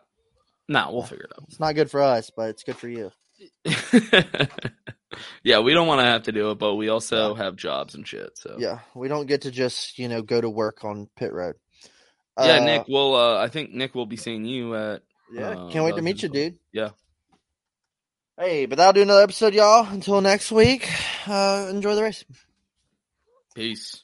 [SPEAKER 2] Nah, we'll figure it out.
[SPEAKER 1] It's not good for us, but it's good for you. <laughs>
[SPEAKER 2] yeah, we don't want to have to do it, but we also have jobs and shit. So
[SPEAKER 1] Yeah, we don't get to just you know go to work on pit road.
[SPEAKER 2] yeah,
[SPEAKER 1] Uh,
[SPEAKER 2] Nick. Well, uh, I think Nick will be seeing you at.
[SPEAKER 1] Yeah,
[SPEAKER 2] uh,
[SPEAKER 1] can't wait to meet you, dude.
[SPEAKER 2] Yeah.
[SPEAKER 1] Hey, but that'll do another episode, y'all. Until next week, uh, enjoy the race.
[SPEAKER 2] Peace.